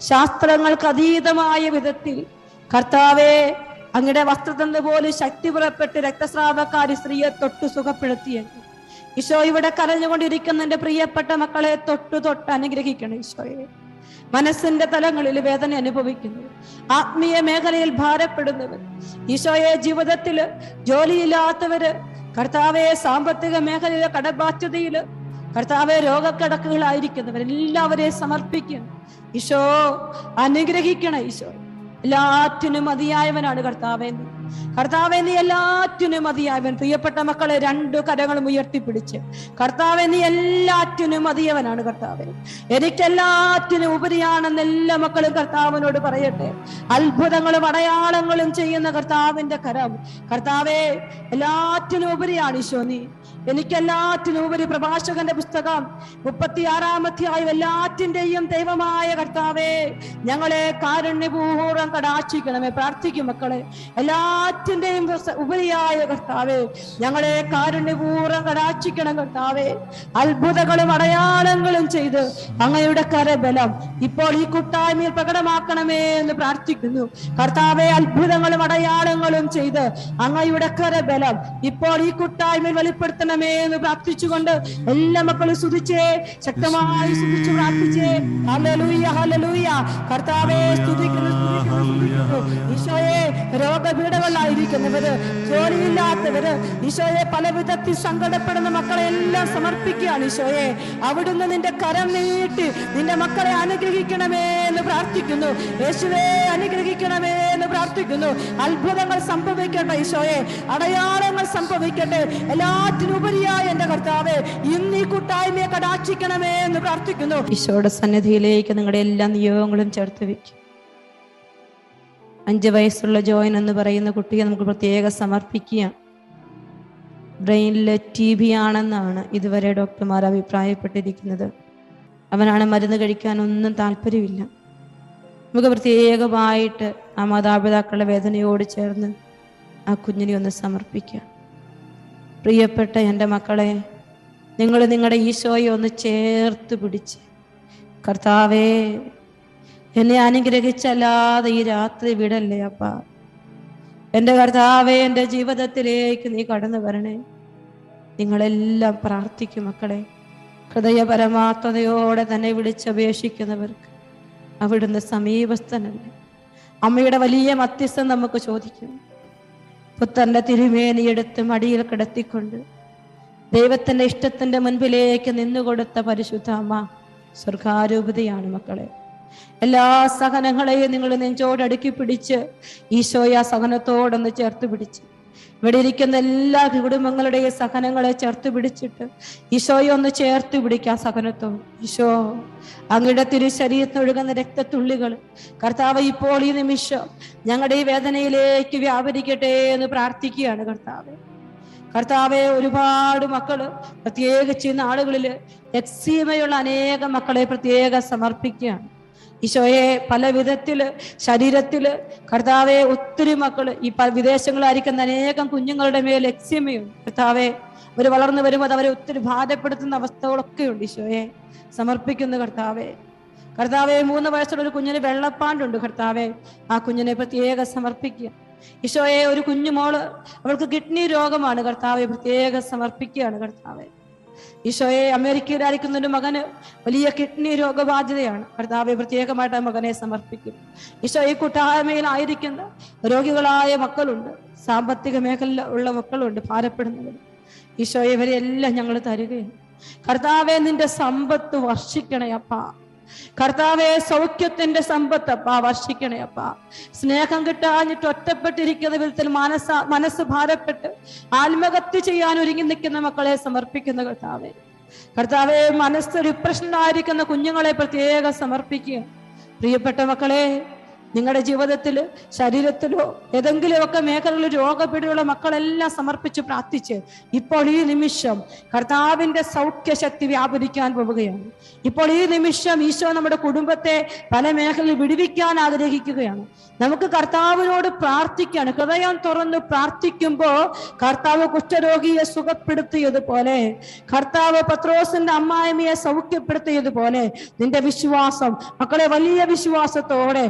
ശാസ്ത്രങ്ങൾക്ക് അതീതമായ വിധത്തിൽ കർത്താവെ അങ്ങയുടെ വസ്ത്രത്തിന് പോലും ശക്തി പുറപ്പെട്ട് രക്തസ്രാവക്കാരി സ്ത്രീയെ തൊട്ട് സുഖപ്പെടുത്തിയെങ്കിൽ ഈശോ ഇവിടെ കരഞ്ഞുകൊണ്ടിരിക്കുന്ന എന്റെ പ്രിയപ്പെട്ട മക്കളെ തൊട്ടു തൊട്ട് അനുഗ്രഹിക്കണം ഈശോയെ. മനസ്സിന്റെ തലങ്ങളിൽ വേദന അനുഭവിക്കുന്നു. ആത്മീയ മേഖലയിൽ ഭാരപ്പെടുന്നവർ ഈശോയെ ജീവിതത്തിൽ ജോലിയില്ലാത്തവര് കർത്താവെ സാമ്പത്തിക മേഖലയിലെ കടബാധ്യതയിൽ കർത്താവെ രോഗക്കിടക്കുകളായിരിക്കുന്നവർ എല്ലാവരെയും സമർപ്പിക്കണം ഈശോ അനുഗ്രഹിക്കണം ഈശോ. എല്ലാറ്റിനും മതിയായവനാണ് കർത്താവെ കർത്താവെ നീ എല്ലാറ്റിനും മതിയായവൻ. പ്രിയപ്പെട്ട മക്കളെ രണ്ടു കരങ്ങളും ഉയർത്തിപ്പിടിച്ച്. കർത്താവെ നീ എല്ലാറ്റിനും മതിയവനാണ് കർത്താവെ. എനിക്കെല്ലാറ്റിനും ഉപരിയാണെന്ന് എല്ലാ മക്കളും കർത്താവിനോട് പറയട്ടെ. അത്ഭുതങ്ങളും അടയാളങ്ങളും ചെയ്യുന്ന കർത്താവിന്റെ കരം. കർത്താവെ എല്ലാറ്റിനും ഉപരിയാണ് ഈശോ നീ. എനിക്കെല്ലാറ്റിനും ഉപരി പ്രഭാഷകന്റെ പുസ്തകം മുപ്പത്തി അധ്യായം എല്ലാറ്റിന്റെയും ദൈവമായ കർത്താവേ ഞങ്ങളെ കാരുണ്യപൂർവം കടാക്ഷിക്കണമേ. പ്രാർത്ഥിക്കും മക്കളെ. എല്ലാറ്റിന്റെയും ഉപസ- ഉപരിയായ കർത്താവേ ഞങ്ങളെ കാരുണ്യപൂർവം കടാക്ഷിക്കണം കർത്താവേ. അത്ഭുതങ്ങളും അടയാളങ്ങളും ചെയ്ത് അങ്ങയുടെ കരബലം ഇപ്പോൾ ഈ കൂട്ടായ്മയിൽ പ്രകടമാക്കണമേ എന്ന് പ്രാർത്ഥിക്കുന്നു. കർത്താവെ അത്ഭുതങ്ങളും അടയാളങ്ങളും ചെയ്ത് അങ്ങയുടെ കരബലം ഇപ്പോൾ ഈ കൂട്ടായ്മയിൽ വെളിപ്പെടുത്തണമേ എന്ന് പ്രാർത്ഥിച്ചുകൊണ്ട് എല്ലാ മക്കളും സ്തുതിച്ചേ ശക്തമായി സ്തുതിച്ചു പ്രാർത്ഥിച്ചേ. Hallelujah hallelujah. കർത്താവെ സ്തുതിക്കുന്നു ഈശോയെ സ്തുതിക്കുന്നു ഈശോയെ രോഗപീഠകളിലായിരിക്കുന്നവര് ജോലിയില്ലാത്തവര് ഈശോയെ പല വിധത്തിൽ സങ്കടപ്പെടുന്ന മക്കളെ എല്ലാം സമർപ്പിക്കുകയാണ് ഈശോയെ. അവിടുന്ന് നിന്റെ കരം നീട്ടി നിന്റെ മക്കളെ അനുഗ്രഹിക്കണമേ എന്ന് പ്രാർത്ഥിക്കുന്നു. യേശുവേ അനുഗ്രഹിക്കണമേ എന്ന് പ്രാർത്ഥിക്കുന്നു. അത്ഭുതങ്ങൾ സംഭവിക്കട്ടെ ഈശോയെ. അടയാളങ്ങൾ സംഭവിക്കട്ടെ. എല്ലാറ്റിനുപരിയായ എന്റെ കർത്താവെ ഇന്ന് ഈ കൂട്ടായ്മയെ കടാക്ഷിക്കണമേ എന്ന് പ്രാർത്ഥിക്കുന്നു. ഈശോയുടെ സന്നിധിയിലേക്ക് നിങ്ങളുടെ എല്ലാ നിയോഗങ്ങളും ചേർത്ത് വെക്കും അഞ്ച് വയസ്സുള്ള ജോയിൻ എന്ന് പറയുന്ന കുട്ടിയെ നമുക്ക് പ്രത്യേകം സമർപ്പിക്കുക ബ്രെയിനിൽ ടി ബി ആണെന്നാണ് ഇതുവരെ ഡോക്ടർമാർ അഭിപ്രായപ്പെട്ടിരിക്കുന്നത്. അവനാണ് മരുന്ന് കഴിക്കാൻ ഒന്നും താല്പര്യമില്ല. നമുക്ക് പ്രത്യേകമായിട്ട് ആ മാതാപിതാക്കളുടെ വേദനയോട് ചേർന്ന് ആ കുഞ്ഞിനെ ഒന്ന് സമർപ്പിക്കുക പ്രിയപ്പെട്ട എന്റെ മക്കളെ നിങ്ങൾ നിങ്ങളുടെ ഈശോയെ ഒന്ന് ചേർത്ത് പിടിച്ച് കർത്താവേ എന്നെ അനുഗ്രഹിച്ചല്ലാതെ ഈ രാത്രി വിടല്ലേ അപ്പ. എന്റെ കർത്താവെ എന്റെ ജീവിതത്തിലേക്ക് നീ കടന്നു വരണേ. നിങ്ങളെല്ലാം പ്രാർത്ഥിക്കും മക്കളെ. ഹൃദയപരമാത്മതയോടെ തന്നെ വിളിച്ചപേക്ഷിക്കുന്നവർക്ക് അവിടുന്ന് സമീപസ്ഥനല്ലേ. അമ്മയുടെ വലിയ മധ്യസ്ഥം നമുക്ക് ചോദിക്കും. പുത്തന്റെ തിരുമേനിയെടുത്ത് മടിയിൽ കിടത്തിക്കൊണ്ട് ദൈവത്തിന്റെ ഇഷ്ടത്തിന്റെ മുൻപിലേക്ക് നിന്നുകൊടുത്ത പരിശുദ്ധ അമ്മ സ്വർഗാരൂപതയാണ് മക്കളെ. എല്ലാ സഹനങ്ങളെയും നിങ്ങൾ നെഞ്ചോട് അടുക്കി പിടിച്ച് ഈശോയെ ആ സഹനത്തോടൊന്ന് ചേർത്ത് പിടിച്ച്. ഇവിടെ ഇരിക്കുന്ന എല്ലാ കുടുംബങ്ങളുടെയും സഹനങ്ങളെ ചേർത്ത് പിടിച്ചിട്ട് ഈശോയെ ഒന്ന് ചേർത്ത് പിടിക്കാം സഹനത്വം ഈശോ അങ്ങയുടെ തിരു ശരീരത്തിനൊഴുകുന്ന രക്തത്തുള്ളികൾ കർത്താവ് ഇപ്പോൾ ഈ നിമിഷം ഞങ്ങളുടെ ഈ വേദനയിലേക്ക് വ്യാപരിക്കട്ടെ എന്ന് പ്രാർത്ഥിക്കുകയാണ് കർത്താവ്. കർത്താവെ ഒരുപാട് മക്കൾ പ്രത്യേകിച്ച് നാളുകളിൽ എക്സീമയുള്ള അനേകം മക്കളെ പ്രത്യേകം സമർപ്പിക്കുകയാണ്. ഈശോയെ പല വിധത്തിൽ ശരീരത്തിൽ കർത്താവെ ഒത്തിരി മക്കൾ ഈ വിദേശങ്ങളായിരിക്കുന്ന അനേകം കുഞ്ഞുങ്ങളുടെ മേൽ ലക്ഷ്യമയും കർത്താവെ അവർ വളർന്നു വരുമ്പോൾ അവരെ ഒത്തിരി ബാധപ്പെടുത്തുന്ന അവസ്ഥകളൊക്കെ ഉണ്ട് ഈശോയെ. സമർപ്പിക്കുന്നു കർത്താവെ. കർത്താവെ മൂന്ന് വയസ്സുള്ള ഒരു കുഞ്ഞിന് വെള്ളപ്പാണ്ടുണ്ട് കർത്താവെ. ആ കുഞ്ഞിനെ പ്രത്യേകം സമർപ്പിക്കുക. ഈശോയെ ഒരു കുഞ്ഞു മോൾ അവൾക്ക് കിഡ്നി രോഗമാണ് കർത്താവെ പ്രത്യേകം സമർപ്പിക്കുകയാണ് കർത്താവെ. ഈശോയെ അമേരിക്കയിലായിരിക്കുന്ന ഒരു മകന് വലിയ കിഡ്നി രോഗബാധിതയാണ് കർത്താവെ പ്രത്യേകമായിട്ട് ആ മകനെ സമർപ്പിക്കും. ഈശോ ഈ കൂട്ടായ്മയിലായിരിക്കുന്ന രോഗികളായ മക്കളുണ്ട്. സാമ്പത്തിക മേഖല ഉള്ള മക്കളുണ്ട് ഭാരപ്പെടുന്നവർ. ഈശോയെ ഇവരെല്ലാം ഞങ്ങൾ തരുകയും കർത്താവെ നിന്റെ സമ്പത്ത് വർഷിക്കണേ അപ്പാ. കർത്താവെ സൗഖ്യത്തിന്റെ സമ്പത്ത് അപ്പാ വർഷിക്കണേ അപ്പാ. സ്നേഹം കിട്ടാഞ്ഞിട്ട് ഒറ്റപ്പെട്ടിരിക്കുന്ന വിധത്തിൽ മനസ്സ മനസ്സ് ഭാരപ്പെട്ട് ആത്മഹത്യ ചെയ്യാൻ ഒരുങ്ങി നിൽക്കുന്ന മക്കളെ സമർപ്പിക്കുന്ന കർത്താവെ. കർത്താവെ മനസ്സ് പ്രശ്നമായിരിക്കുന്ന കുഞ്ഞുങ്ങളെ പ്രത്യേകം സമർപ്പിക്കുക. പ്രിയപ്പെട്ട മക്കളെ നിങ്ങളുടെ ജീവിതത്തിൽ ശരീരത്തിലോ ഏതെങ്കിലുമൊക്കെ മേഖലകളിൽ രോഗപീഠയുള്ള മക്കളെല്ലാം സമർപ്പിച്ച് പ്രാർത്ഥിച്ച് ഇപ്പോൾ ഈ നിമിഷം കർത്താവിന്റെ സൗഖ്യശക്തി വ്യാപരിക്കാൻ പോവുകയാണ്. ഇപ്പോൾ ഈ നിമിഷം ഈശോ നമ്മുടെ കുടുംബത്തെ പല മേഖലയിൽ വിടുവിക്കാൻ ആഗ്രഹിക്കുകയാണ്. നമുക്ക് കർത്താവിനോട് പ്രാർത്ഥിക്കാണ്. ഹൃദയം തുറന്ന് പ്രാർത്ഥിക്കുമ്പോൾ കർത്താവ് കുഷ്ഠരോഗിയെ സുഖപ്പെടുത്തിയതുപോലെ കർത്താവ് പത്രോസിന്റെ അമ്മായിമയെ സൗഖ്യപ്പെടുത്തിയതുപോലെ നിന്റെ വിശ്വാസം മക്കളെ വലിയ വിശ്വാസത്തോടെ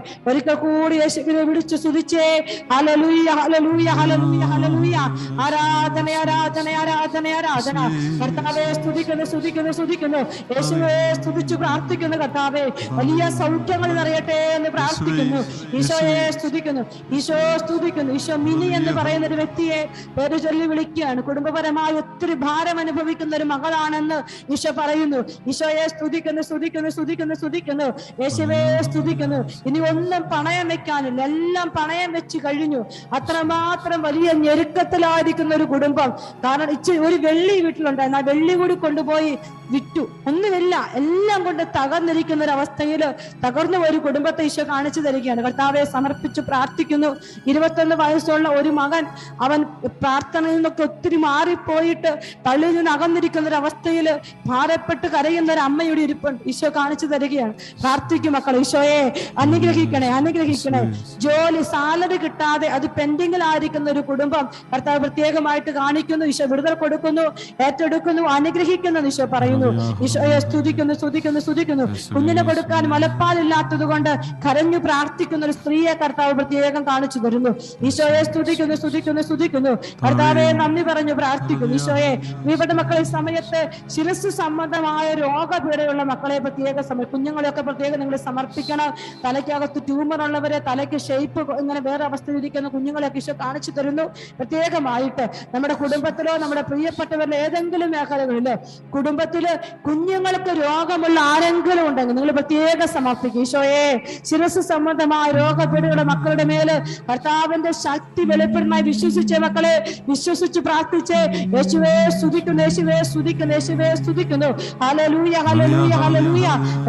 കൂടി യേശുവിനെ വിളിച്ചു സ്തുതിച്ചേ. ഹലലൂയ ഹലലൂയ ഹലലൂയ ഹലലൂയ ആരാധന ആരാധന ആരാധന ആരാധന. കർത്താവെ സ്തുതിക്കുന്നു സ്തുതിക്കുന്നു സ്തുതിക്കുന്നു. യേശുവെ സ്തുതിച്ചു പ്രാർത്ഥിക്കുന്നു കർത്താവെ. വലിയ സൗഖ്യങ്ങൾ നിറയട്ടെ എന്ന് പ്രാർത്ഥിക്കുന്നു. ഈശോയെ സ്തുതിക്കുന്നു. ഈശോ സ്തുതിക്കുന്നു. ഈശോ മിനി എന്ന് പറയുന്ന ഒരു വ്യക്തിയെ പേര് ചൊല്ലി വിളിക്കുകയാണ്. കുടുംബപരമായി ഒത്തിരി ഭാരം അനുഭവിക്കുന്ന ഒരു മകളാണെന്ന് ഈശോ പറയുന്നു. ഈശോയെ സ്തുതിക്കുന്നു സ്തുതിക്കുന്നു സ്തുതിക്കുന്നു സ്തുതിക്കുന്നു. യേശുവെ സ്തുതിക്കുന്നു. ഇനി ഒന്നും പണയം വെക്കാനില്ല എല്ലാം പണയം വെച്ച് കഴിഞ്ഞു. അത്രമാത്രം വലിയ ഞെരുക്കത്തിലായിരിക്കുന്ന ഒരു കുടുംബം. കാരണം ഇച്ചിരി ഒരു വെള്ളി വീട്ടിലുണ്ടായിരുന്നു ആ വെള്ളി കൂടി കൊണ്ടുപോയി വിറ്റു. ഒന്നുമില്ല. എല്ലാം കൊണ്ട് തകർന്നിരിക്കുന്ന ഒരു അവസ്ഥയിൽ തകർന്ന ഒരു കുടുംബത്തെ ഈശോ കാണിച്ചു തരികയാണ്. കർത്താവെ സമർപ്പിച്ച് പ്രാർത്ഥിക്കുന്നു. ഇരുപത്തൊന്ന് വയസ്സുള്ള ഒരു മകൻ അവൻ പ്രാർത്ഥനയിൽ നിന്നൊക്കെ ഒത്തിരി മാറിപ്പോയിട്ട് പള്ളിയിൽ നിന്ന് അകന്നിരിക്കുന്ന ഒരു അവസ്ഥയിൽ ഭാരപ്പെട്ട് കരയുന്ന ഒരു അമ്മയുടെ ഇരിപ്പുണ്ട്. ഈശോ കാണിച്ചു തരികയാണ്. പ്രാർത്ഥിക്കും മക്കൾ ഈശോയെ അനുഗ്രഹിക്കണേ. അനുഗ്രഹിക്കണേ ജോലി സാലറി കിട്ടാതെ അത് പെൻഡിങ്ങിലായിരിക്കുന്ന ഒരു കുടുംബം കർത്താവ് പ്രത്യേകമായിട്ട് കാണിക്കുന്നു ഈശോ വിടുതൽ കൊടുക്കുന്നു ഏറ്റെടുക്കുന്നു അനുഗ്രഹിക്കുന്നു ഈശോ പറയുന്നു. ഈശോയെ സ്തുതിക്കുന്നു സ്തുതിക്കുന്നു സ്തുതിക്കുന്നു. കുഞ്ഞിനെ കൊടുക്കാൻ മലപ്പാലില്ലാത്തത് കൊണ്ട് കരഞ്ഞു പ്രാർത്ഥിക്കുന്ന ഒരു സ്ത്രീയെ കർത്താവ് പ്രത്യേകം കാണിച്ചു തരുന്നു. ഈശോയെ സ്തുതിക്കുന്നു സ്തുതിക്കുന്നു സ്തുതിക്കുന്നു. കർത്താവെ നന്ദി പറഞ്ഞു പ്രാർത്ഥിക്കുന്നു. ഈശോയെ പ്രിയപ്പെട്ട മക്കളെ ഈ സമയത്ത് ശിരസ് സംബന്ധമായ രോഗപീഠയുള്ള മക്കളെ പ്രത്യേക സമയം കുഞ്ഞുങ്ങളെയൊക്കെ പ്രത്യേകം നിങ്ങൾ സമർപ്പിക്കണം. തലയ്ക്കകത്ത് ട്യൂമർ ഉള്ളവരെ തലയ്ക്ക് ഷേപ്പ് ഇങ്ങനെ വേറെ അവസ്ഥയിലിരിക്കുന്ന കുഞ്ഞുങ്ങളെ ഈശോ കാണിച്ചു തരുന്നു. പ്രത്യേകമായിട്ട് നമ്മുടെ കുടുംബത്തിലോ നമ്മുടെ പ്രിയപ്പെട്ടവരിലെ ഏതെങ്കിലും മേഖലകളിലോ കുടുംബത്തിൽ കുഞ്ഞുങ്ങൾക്ക് രോഗമുള്ള ആരെങ്കിലും ഉണ്ടെങ്കിൽ നിങ്ങൾ പ്രത്യേകം സമർപ്പിക്കും. ഈശോയെ ശിരസ് സംബന്ധമായ രോഗപീഠയുടെ മക്കളുടെ മേൽ കർത്താവിന്റെ ശക്തി വെളിപ്പെടുന്നായി വിശ്വസിച്ച മക്കളെ. വിശ്വസിച്ച് പ്രാർത്ഥിച്ച്. യേശുവേ സ്തുതിക്കുന്നു യേശുവേ സ്തുതിക്കുന്നു യേശുവേ സ്തുതിക്കുന്നു. ഹലലൂയ ഹലലൂയ ഹലലൂയ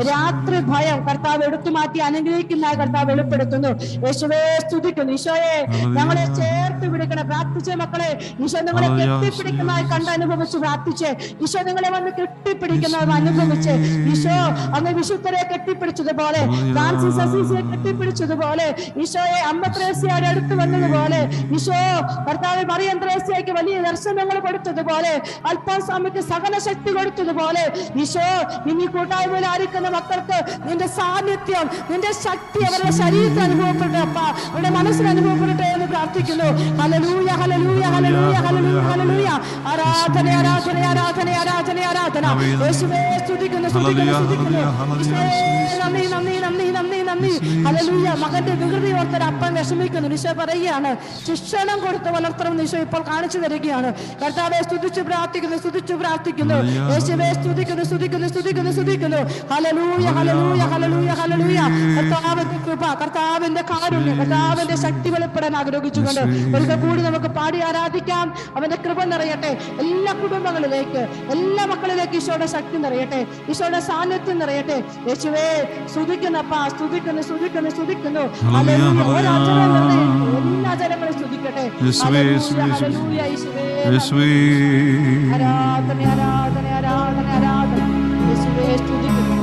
രാത്രി ഭയം കർത്താവ് എടുത്തു മാറ്റി അനുഗ്രഹിക്കുന്ന കർത്താവ് വെളിപ്പെടുത്തുന്നു യേശുവേ സ്തുതിക്കുന്നു. ഈശോയെ ഞങ്ങളെ ചേർത്ത് പിടിക്കണം പ്രാർത്ഥിച്ച മക്കളെ. ഈശോ നിങ്ങളെ കെട്ടിപ്പിടിക്കുന്നതായി കണ്ട് അനുഭവിച്ച് പ്രാർത്ഥിച്ച്. ഈശോ നിങ്ങളെ വന്ന് കെട്ടിപ്പിടിക്കുന്നത് അനുഭവിച്ച്. ഈശോ അങ്ങ് വിശുദ്ധരെ കെട്ടിപ്പിടിച്ചതുപോലെ ഫ്രാൻസിസ് അസീസിയെ കെട്ടിപ്പിടിച്ചതുപോലെ ഈശോയെ അമ്മ ത്രേസ്യയുടെ അടുത്ത് വന്നതുപോലെ ഈശോ ഭർത്താവ് മറിയം ത്രേസ്യയ്ക്ക് വലിയ ദർശനങ്ങൾ കൊടുത്തതുപോലെ അല്പാസ്വാമിക്ക് സകല ശക്തി കൊടുത്തതുപോലെ ഈശോ ഇനി കൂട്ടായ്മയിൽ ആയിരിക്കുന്ന മക്കൾക്ക് നിന്റെ സാന്നിധ്യം നിന്റെ ശക്തി അവരുടെ ശരീരത്തിൽ അനുഭവപ്പെടട്ടെ അപ്പ. അവരുടെ മനസ്സിൽ അനുഭവപ്പെടട്ടെ എന്ന് പ്രാർത്ഥിക്കുന്നു. ഹലലൂയ ഹലലൂയ ഹലലൂയ ഹലലൂയ ഹലലൂയ ആരാധന ആരാധന ആരാധന ആരാധന ആരാധന. യേശുവേ സ്തുതിക്കുന്നു സ്തുതിക്കുന്നു സ്തുതിക്കുന്നു. നന്ദി നന്ദി നന്ദി നന്ദി. നന്ദി. ഹലലൂയ മകന്റെ വികൃതി ഓർത്തര അപ്പൻ വിഷമിക്കുന്നു. ഈശോ പറയുകയാണ് ശിക്ഷണം കൊടുത്ത് വളർത്തണം ഈശോ ഇപ്പോൾ കാണിച്ചു തരികയാണ്. കർത്താവെ സ്തുതിച്ചു പ്രാർത്ഥിക്കുന്നു സ്തുതിച്ചു പ്രാർത്ഥിക്കുന്നു. യേശുവെ സ്തുതിക്കുന്നു സ്തുതിക്കുന്നു സ്തുതിക്കുന്നു സ്തുതിക്കുന്നു. ഹലലൂയ ഹലലൂയ ഹലലൂയ ഹലലൂയ കർത്താവിന്റെ കൃപ കർത്താവിന്റെ കാരുണ്യം കർത്താവിന്റെ ശക്തി വെളിപ്പെടാൻ ആഗ്രഹിച്ചുകൊണ്ട് ഒരിക്കൽ കൂടി നമുക്ക് പാടി ആരാധിക്കാം. അവന്റെ കൃപ നിറയട്ടെ. എല്ലാ കുടുംബങ്ങളിലേക്ക് എല്ലാ മക്കളിലേക്ക് ഈശോയുടെ ശക്തി നിറയട്ടെ. ഈശോയുടെ സാന്നിധ്യം നിറയട്ടെ. യേശുവേ സ്തുതിക്കുന്നപ്പാ സ്തുതിക്കുന്നു സ്തുതിക്കുന്നു സ്തുതിക്കുന്നു എല്ലാ ജനങ്ങളും സ്തുതിക്കട്ടെ ആരാധന ആരാധന ആരാധന. യേശുവേ സ്തുതിക്കുന്നു.